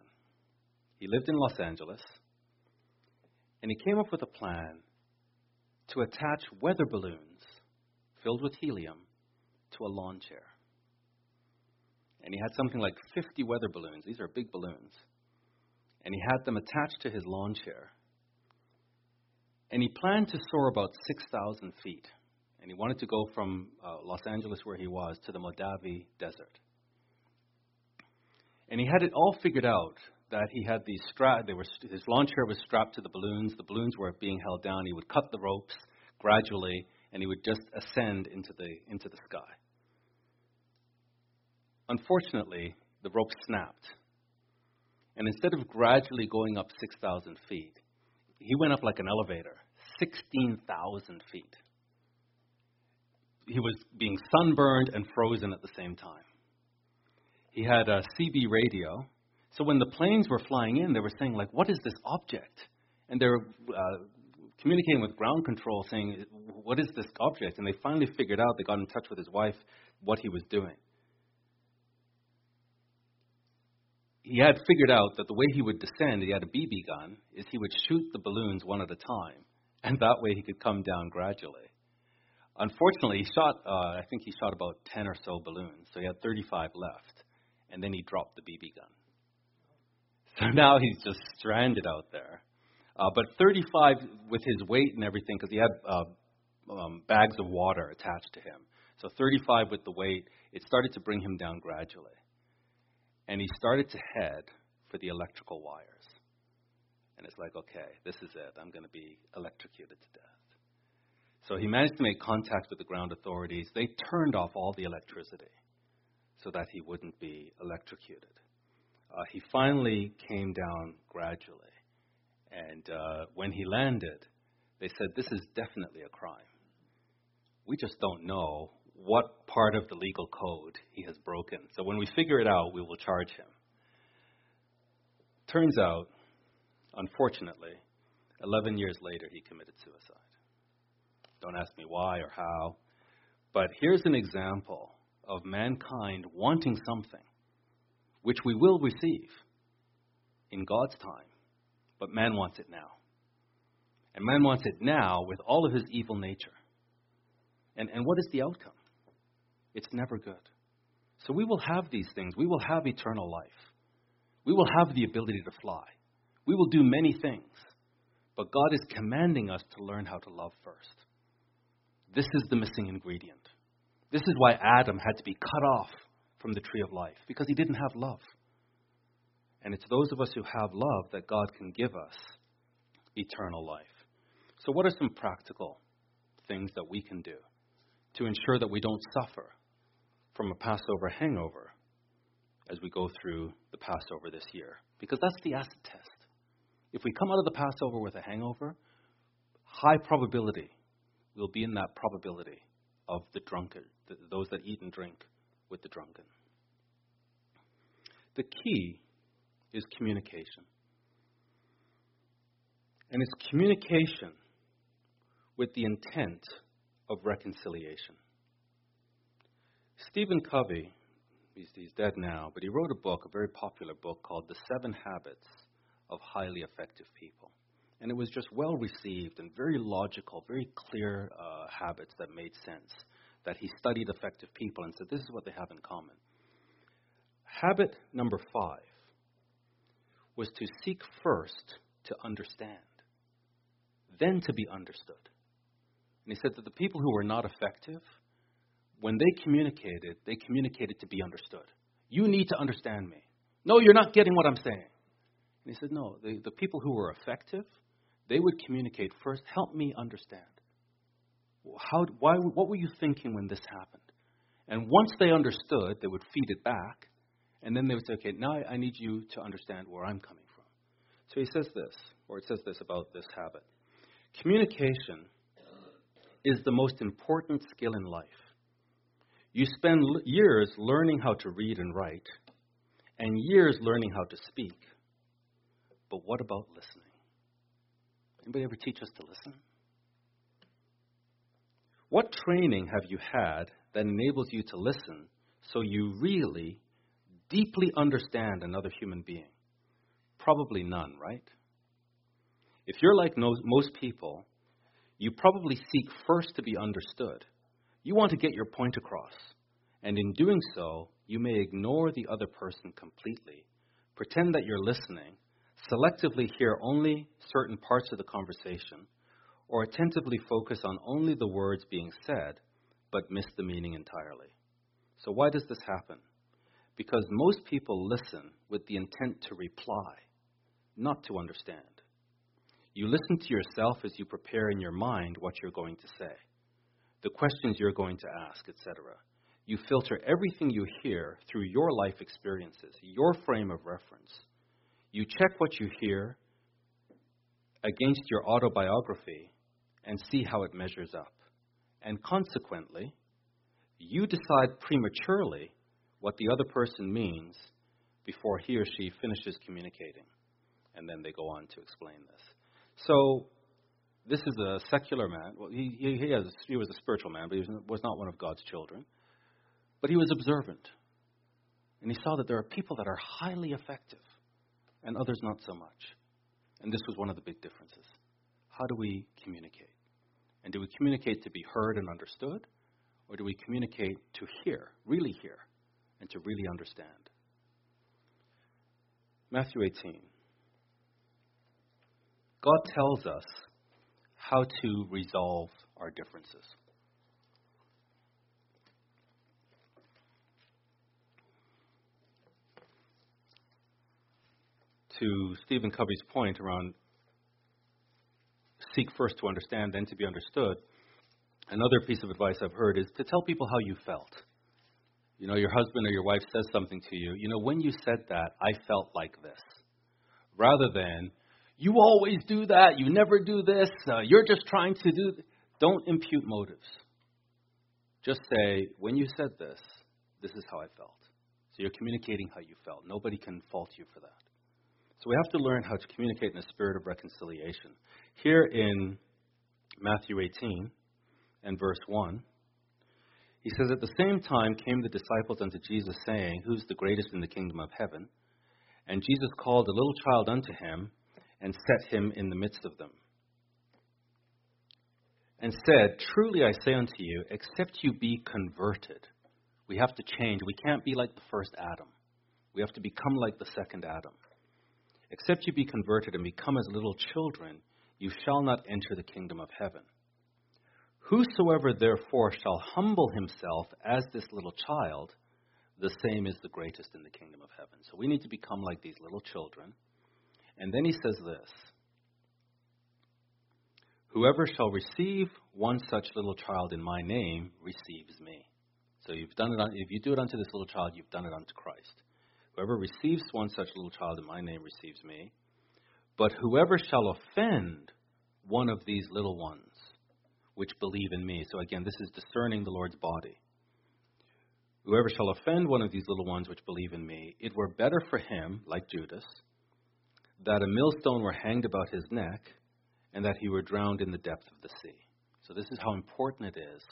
He lived in Los Angeles. And he came up with a plan to attach weather balloons filled with helium to a lawn chair and he had something like 50 weather balloons. These are big balloons. And he had them attached to his lawn chair. And he planned to soar about 6,000 feet. And he wanted to go from uh, Los Angeles, where he was, to the Mojave Desert. And he had it all figured out that he had these strap. They were his lawn chair was strapped to the balloons. The balloons were being held down. He would cut the ropes gradually, and he would just ascend into the into the sky. Unfortunately, the rope snapped, and instead of gradually going up 6,000 feet, he went up like an elevator, 16,000 feet. He was being sunburned and frozen at the same time. He had a CB radio so when the planes were flying in, they were saying, like, what is this object? And they were uh, communicating with ground control saying, what is this object? And they finally figured out, they got in touch with his wife, what he was doing. He had figured out that the way he would descend, he had a BB gun, is he would shoot the balloons one at a time, and that way he could come down gradually. Unfortunately, he shot, uh, I think he shot about 10 or so balloons, so he had 35 left, and then he dropped the BB gun. So (laughs) now he's just stranded out there. Uh, but 35 with his weight and everything, because he had uh, um, bags of water attached to him. So 35 with the weight, it started to bring him down gradually. And he started to head for the electrical wires. And it's like, okay, this is it. I'm going to be electrocuted to death. So he managed to make contact with the ground authorities. They turned off all the electricity so that he wouldn't be electrocuted uh, he finally came down gradually. And uh, when he landed, they said, This is definitely a crime. We just don't know what part of the legal code he has broken. So when we figure it out, we will charge him. Turns out, unfortunately, 11 years later, he committed suicide. Don't ask me why or how, but here's an example of mankind wanting something which we will receive in God's time. But man wants it now. And man wants it now with all of his evil nature. And, and what is the outcome? It's never good. So we will have these things. We will have eternal life. We will have the ability to fly. We will do many things. But God is commanding us to learn how to love first. This is the missing ingredient. This is why Adam had to be cut off from the tree of life because he didn't have love. And it's those of us who have love that God can give us eternal life. So, what are some practical things that we can do to ensure that we don't suffer from a Passover hangover as we go through the Passover this year? Because that's the acid test. If we come out of the Passover with a hangover, high probability we'll be in that probability of the drunkard, those that eat and drink with the drunken. The key is communication. And it's communication with the intent of reconciliation. Stephen Covey, he's, he's dead now, but he wrote a book, a very popular book called The Seven Habits of Highly Effective People. And it was just well received and very logical, very clear uh, habits that made sense that he studied effective people and said, this is what they have in common. Habit number five was to seek first to understand, then to be understood. And he said that the people who were not effective, when they communicated, they communicated to be understood. You need to understand me. No, you're not getting what I'm saying. And he said, No, the, the people who were effective, they would communicate first, help me understand. How, why, what were you thinking when this happened? And once they understood, they would feed it back, and then they would say, okay, now I need you to understand where I'm coming from. So he says this, or it says this about this habit. Communication is the most important skill in life. You spend years learning how to read and write, and years learning how to speak. But what about listening? Anybody ever teach us to listen? What training have you had that enables you to listen so you really deeply understand another human being? Probably none, right? If you're like most people, you probably seek first to be understood. You want to get your point across. And in doing so, you may ignore the other person completely, pretend that you're listening, selectively hear only certain parts of the conversation, or attentively focus on only the words being said, but miss the meaning entirely. So, why does this happen? Because most people listen with the intent to reply, not to understand. You listen to yourself as you prepare in your mind what you're going to say, the questions you're going to ask, etc. You filter everything you hear through your life experiences, your frame of reference. You check what you hear against your autobiography and see how it measures up. And consequently, you decide prematurely what the other person means before he or she finishes communicating. And then they go on to explain this. So, this is a secular man. Well, he, he, he, has, he was a spiritual man, but he was not one of God's children. But he was observant. And he saw that there are people that are highly effective and others not so much. And this was one of the big differences. How do we communicate? And do we communicate to be heard and understood? Or do we communicate to hear, really hear, and to really understand? Matthew 18. God tells us how to resolve our differences. To Stephen Covey's point around seek first to understand, then to be understood, another piece of advice I've heard is to tell people how you felt. You know, your husband or your wife says something to you. You know, when you said that, I felt like this. Rather than, you always do that, you never do this, uh, you're just trying to do. Th-. Don't impute motives. Just say, when you said this, this is how I felt. So you're communicating how you felt. Nobody can fault you for that. So we have to learn how to communicate in a spirit of reconciliation. Here in Matthew 18 and verse 1, he says, At the same time came the disciples unto Jesus, saying, Who's the greatest in the kingdom of heaven? And Jesus called a little child unto him and set him in the midst of them. And said, Truly I say unto you, except you be converted, we have to change. We can't be like the first Adam. We have to become like the second Adam. Except you be converted and become as little children, you shall not enter the kingdom of heaven. Whosoever therefore shall humble himself as this little child, the same is the greatest in the kingdom of heaven. So we need to become like these little children and then he says this Whoever shall receive one such little child in my name receives me. So you've done it on, if you do it unto this little child, you've done it unto Christ. Whoever receives one such little child in my name receives me. But whoever shall offend one of these little ones which believe in me. So again, this is discerning the Lord's body. Whoever shall offend one of these little ones which believe in me, it were better for him, like Judas, that a millstone were hanged about his neck and that he were drowned in the depth of the sea. So, this is how important it is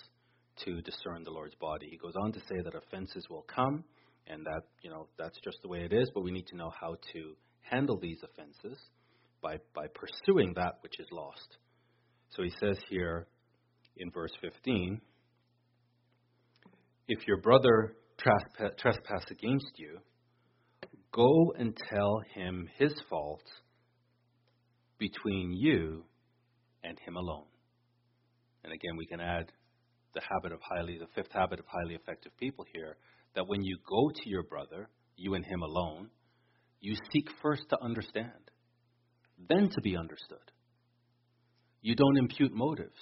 to discern the Lord's body. He goes on to say that offenses will come, and that, you know, that's just the way it is, but we need to know how to handle these offenses by, by pursuing that which is lost. So, he says here in verse 15 if your brother trespass against you, Go and tell him his fault between you and him alone. And again, we can add the habit of highly, the fifth habit of highly effective people here, that when you go to your brother, you and him alone, you seek first to understand, then to be understood. You don't impute motives.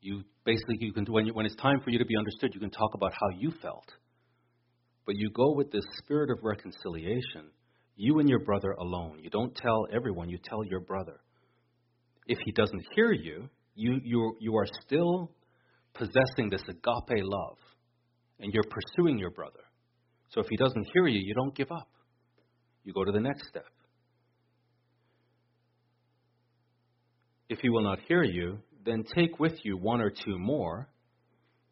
You basically, you can, when, you, when it's time for you to be understood, you can talk about how you felt but you go with this spirit of reconciliation, you and your brother alone. You don't tell everyone, you tell your brother. If he doesn't hear you, you, you, you are still possessing this agape love, and you're pursuing your brother. So if he doesn't hear you, you don't give up. You go to the next step. If he will not hear you, then take with you one or two more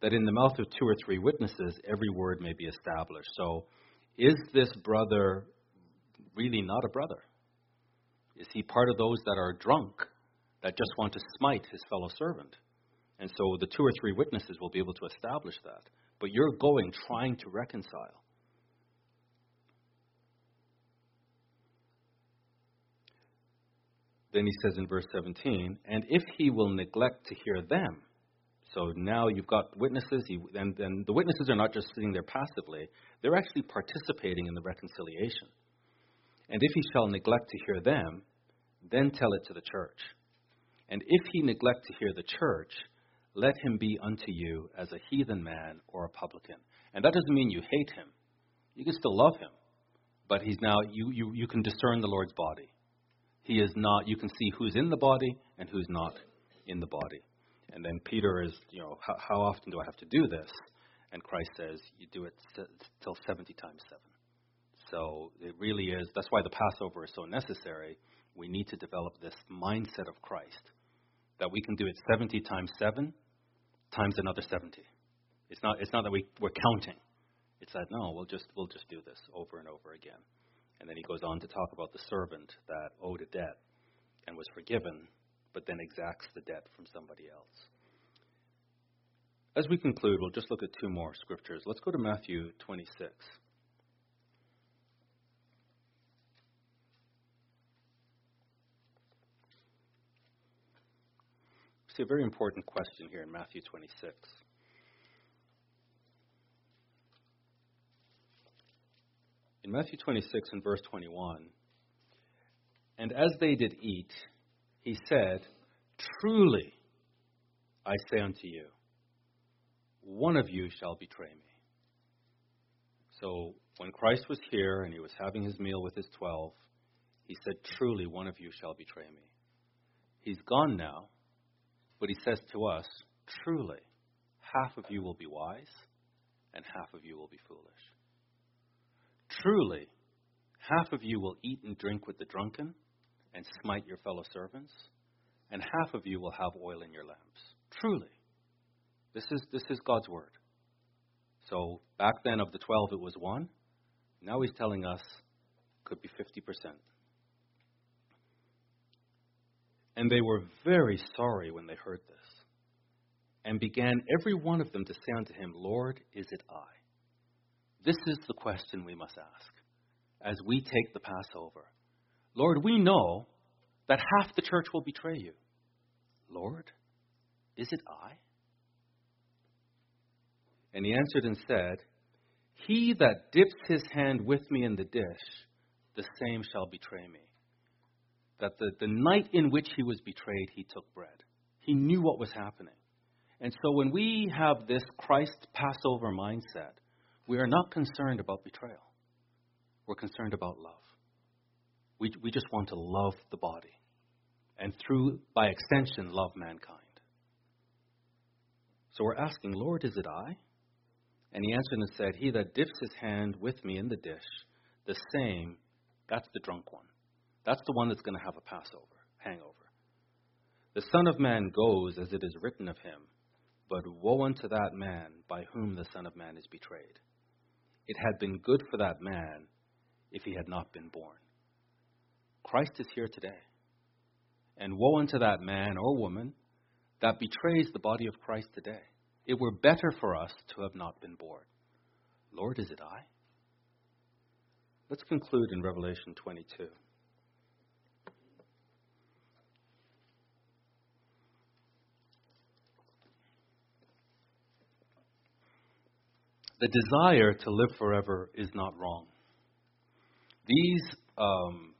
that in the mouth of two or three witnesses, every word may be established. So, is this brother really not a brother? Is he part of those that are drunk, that just want to smite his fellow servant? And so the two or three witnesses will be able to establish that. But you're going trying to reconcile. then he says in verse 17, and if he will neglect to hear them, so now you've got witnesses, and, and the witnesses are not just sitting there passively, they're actually participating in the reconciliation. And if he shall neglect to hear them, then tell it to the church. And if he neglect to hear the church, let him be unto you as a heathen man or a publican. And that doesn't mean you hate him. You can still love him. But he's now, you, you, you can discern the Lord's body. He is not, you can see who's in the body and who's not in the body. And then Peter is, you know, how, how often do I have to do this? And Christ says, you do it till 70 times 7. So it really is, that's why the Passover is so necessary. We need to develop this mindset of Christ that we can do it 70 times 7 times another 70. It's not, it's not that we, we're counting. It's that, no, we'll just, we'll just do this over and over again. And then he goes on to talk about the servant that owed a debt and was forgiven, but then exacts the debt from somebody else. As we conclude, we'll just look at two more scriptures. Let's go to Matthew 26. See a very important question here in Matthew 26. In Matthew 26 and verse 21, and as they did eat, he said, Truly, I say unto you, one of you shall betray me. So when Christ was here and he was having his meal with his twelve, he said, Truly, one of you shall betray me. He's gone now, but he says to us, Truly, half of you will be wise and half of you will be foolish. Truly, half of you will eat and drink with the drunken and smite your fellow servants, and half of you will have oil in your lamps. Truly. This is, this is God's word. So back then of the 12, it was one. Now he's telling us could be 50%. And they were very sorry when they heard this, and began every one of them to say unto him, Lord, is it I? This is the question we must ask as we take the Passover. Lord, we know that half the church will betray you. Lord, is it I? And he answered and said, He that dips his hand with me in the dish, the same shall betray me that the, the night in which he was betrayed, he took bread. He knew what was happening. And so when we have this Christ Passover mindset, we are not concerned about betrayal. We're concerned about love. We, we just want to love the body. And through, by extension, love mankind. So we're asking, Lord, is it I? And he answered and said, He that dips his hand with me in the dish, the same, that's the drunk one. That's the one that's going to have a Passover, hangover. The Son of Man goes as it is written of him, but woe unto that man by whom the Son of Man is betrayed. It had been good for that man if he had not been born. Christ is here today. And woe unto that man or woman that betrays the body of Christ today. It were better for us to have not been born. Lord, is it I? Let's conclude in Revelation 22. The desire to live forever is not wrong. These um,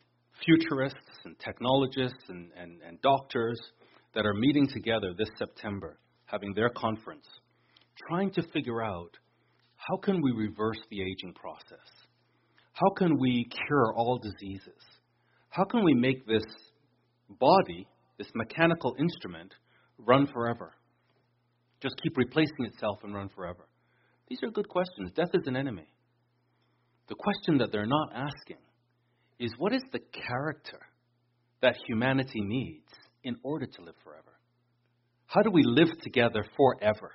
futurists and technologists and, and, and doctors that are meeting together this September, having their conference, trying to figure out how can we reverse the aging process? How can we cure all diseases? How can we make this body, this mechanical instrument, run forever? Just keep replacing itself and run forever. These are good questions. Death is an enemy. The question that they're not asking is what is the character that humanity needs in order to live forever? How do we live together forever?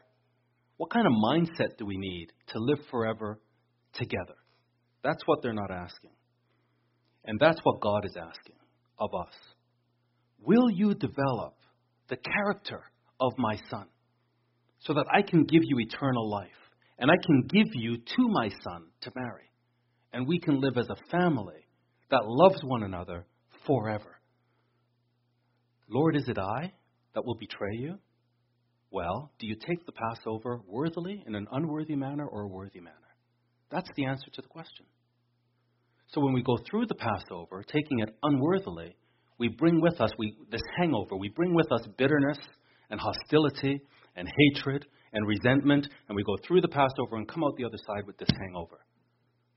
What kind of mindset do we need to live forever together? That's what they're not asking. And that's what God is asking of us. Will you develop the character of my Son so that I can give you eternal life? And I can give you to my son to marry. And we can live as a family that loves one another forever. Lord, is it I that will betray you? Well, do you take the Passover worthily, in an unworthy manner, or a worthy manner? That's the answer to the question. So when we go through the Passover, taking it unworthily, we bring with us we, this hangover. We bring with us bitterness and hostility and hatred and resentment, and we go through the Passover and come out the other side with this hangover.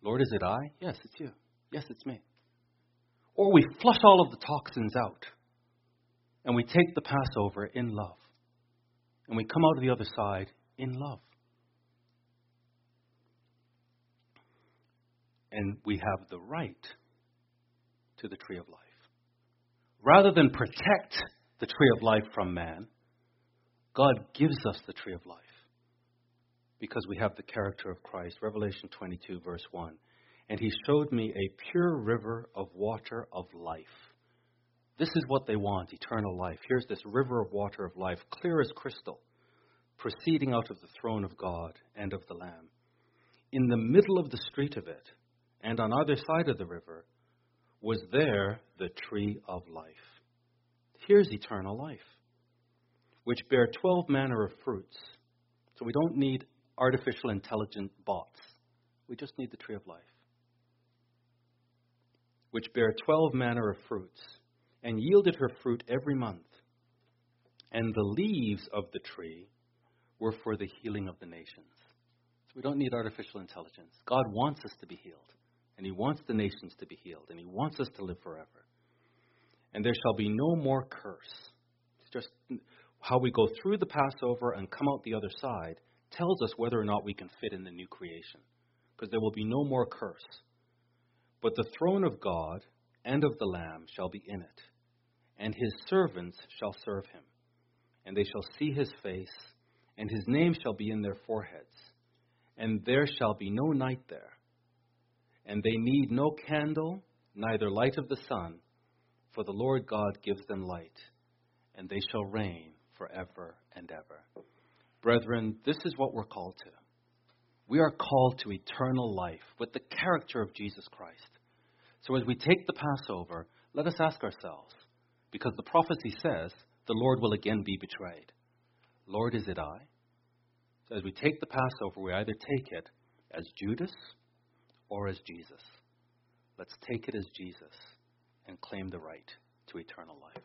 Lord, is it I? Yes, it's you. Yes, it's me. Or we flush all of the toxins out and we take the Passover in love. And we come out of the other side in love. And we have the right to the tree of life. Rather than protect the tree of life from man, God gives us the tree of life because we have the character of Christ. Revelation 22, verse 1. And he showed me a pure river of water of life. This is what they want eternal life. Here's this river of water of life, clear as crystal, proceeding out of the throne of God and of the Lamb. In the middle of the street of it, and on either side of the river, was there the tree of life. Here's eternal life, which bear twelve manner of fruits. So we don't need artificial intelligent bots. We just need the tree of life. Which bear twelve manner of fruits, and yielded her fruit every month. And the leaves of the tree were for the healing of the nations. So we don't need artificial intelligence. God wants us to be healed, and He wants the nations to be healed, and He wants us to live forever. And there shall be no more curse. It's just how we go through the Passover and come out the other side tells us whether or not we can fit in the new creation, because there will be no more curse. But the throne of God and of the Lamb shall be in it, and his servants shall serve him. And they shall see his face, and his name shall be in their foreheads. And there shall be no night there. And they need no candle, neither light of the sun, for the Lord God gives them light, and they shall reign forever and ever. Brethren, this is what we're called to. We are called to eternal life with the character of Jesus Christ. So as we take the Passover, let us ask ourselves, because the prophecy says the Lord will again be betrayed. Lord, is it I? So as we take the Passover, we either take it as Judas or as Jesus. Let's take it as Jesus and claim the right to eternal life.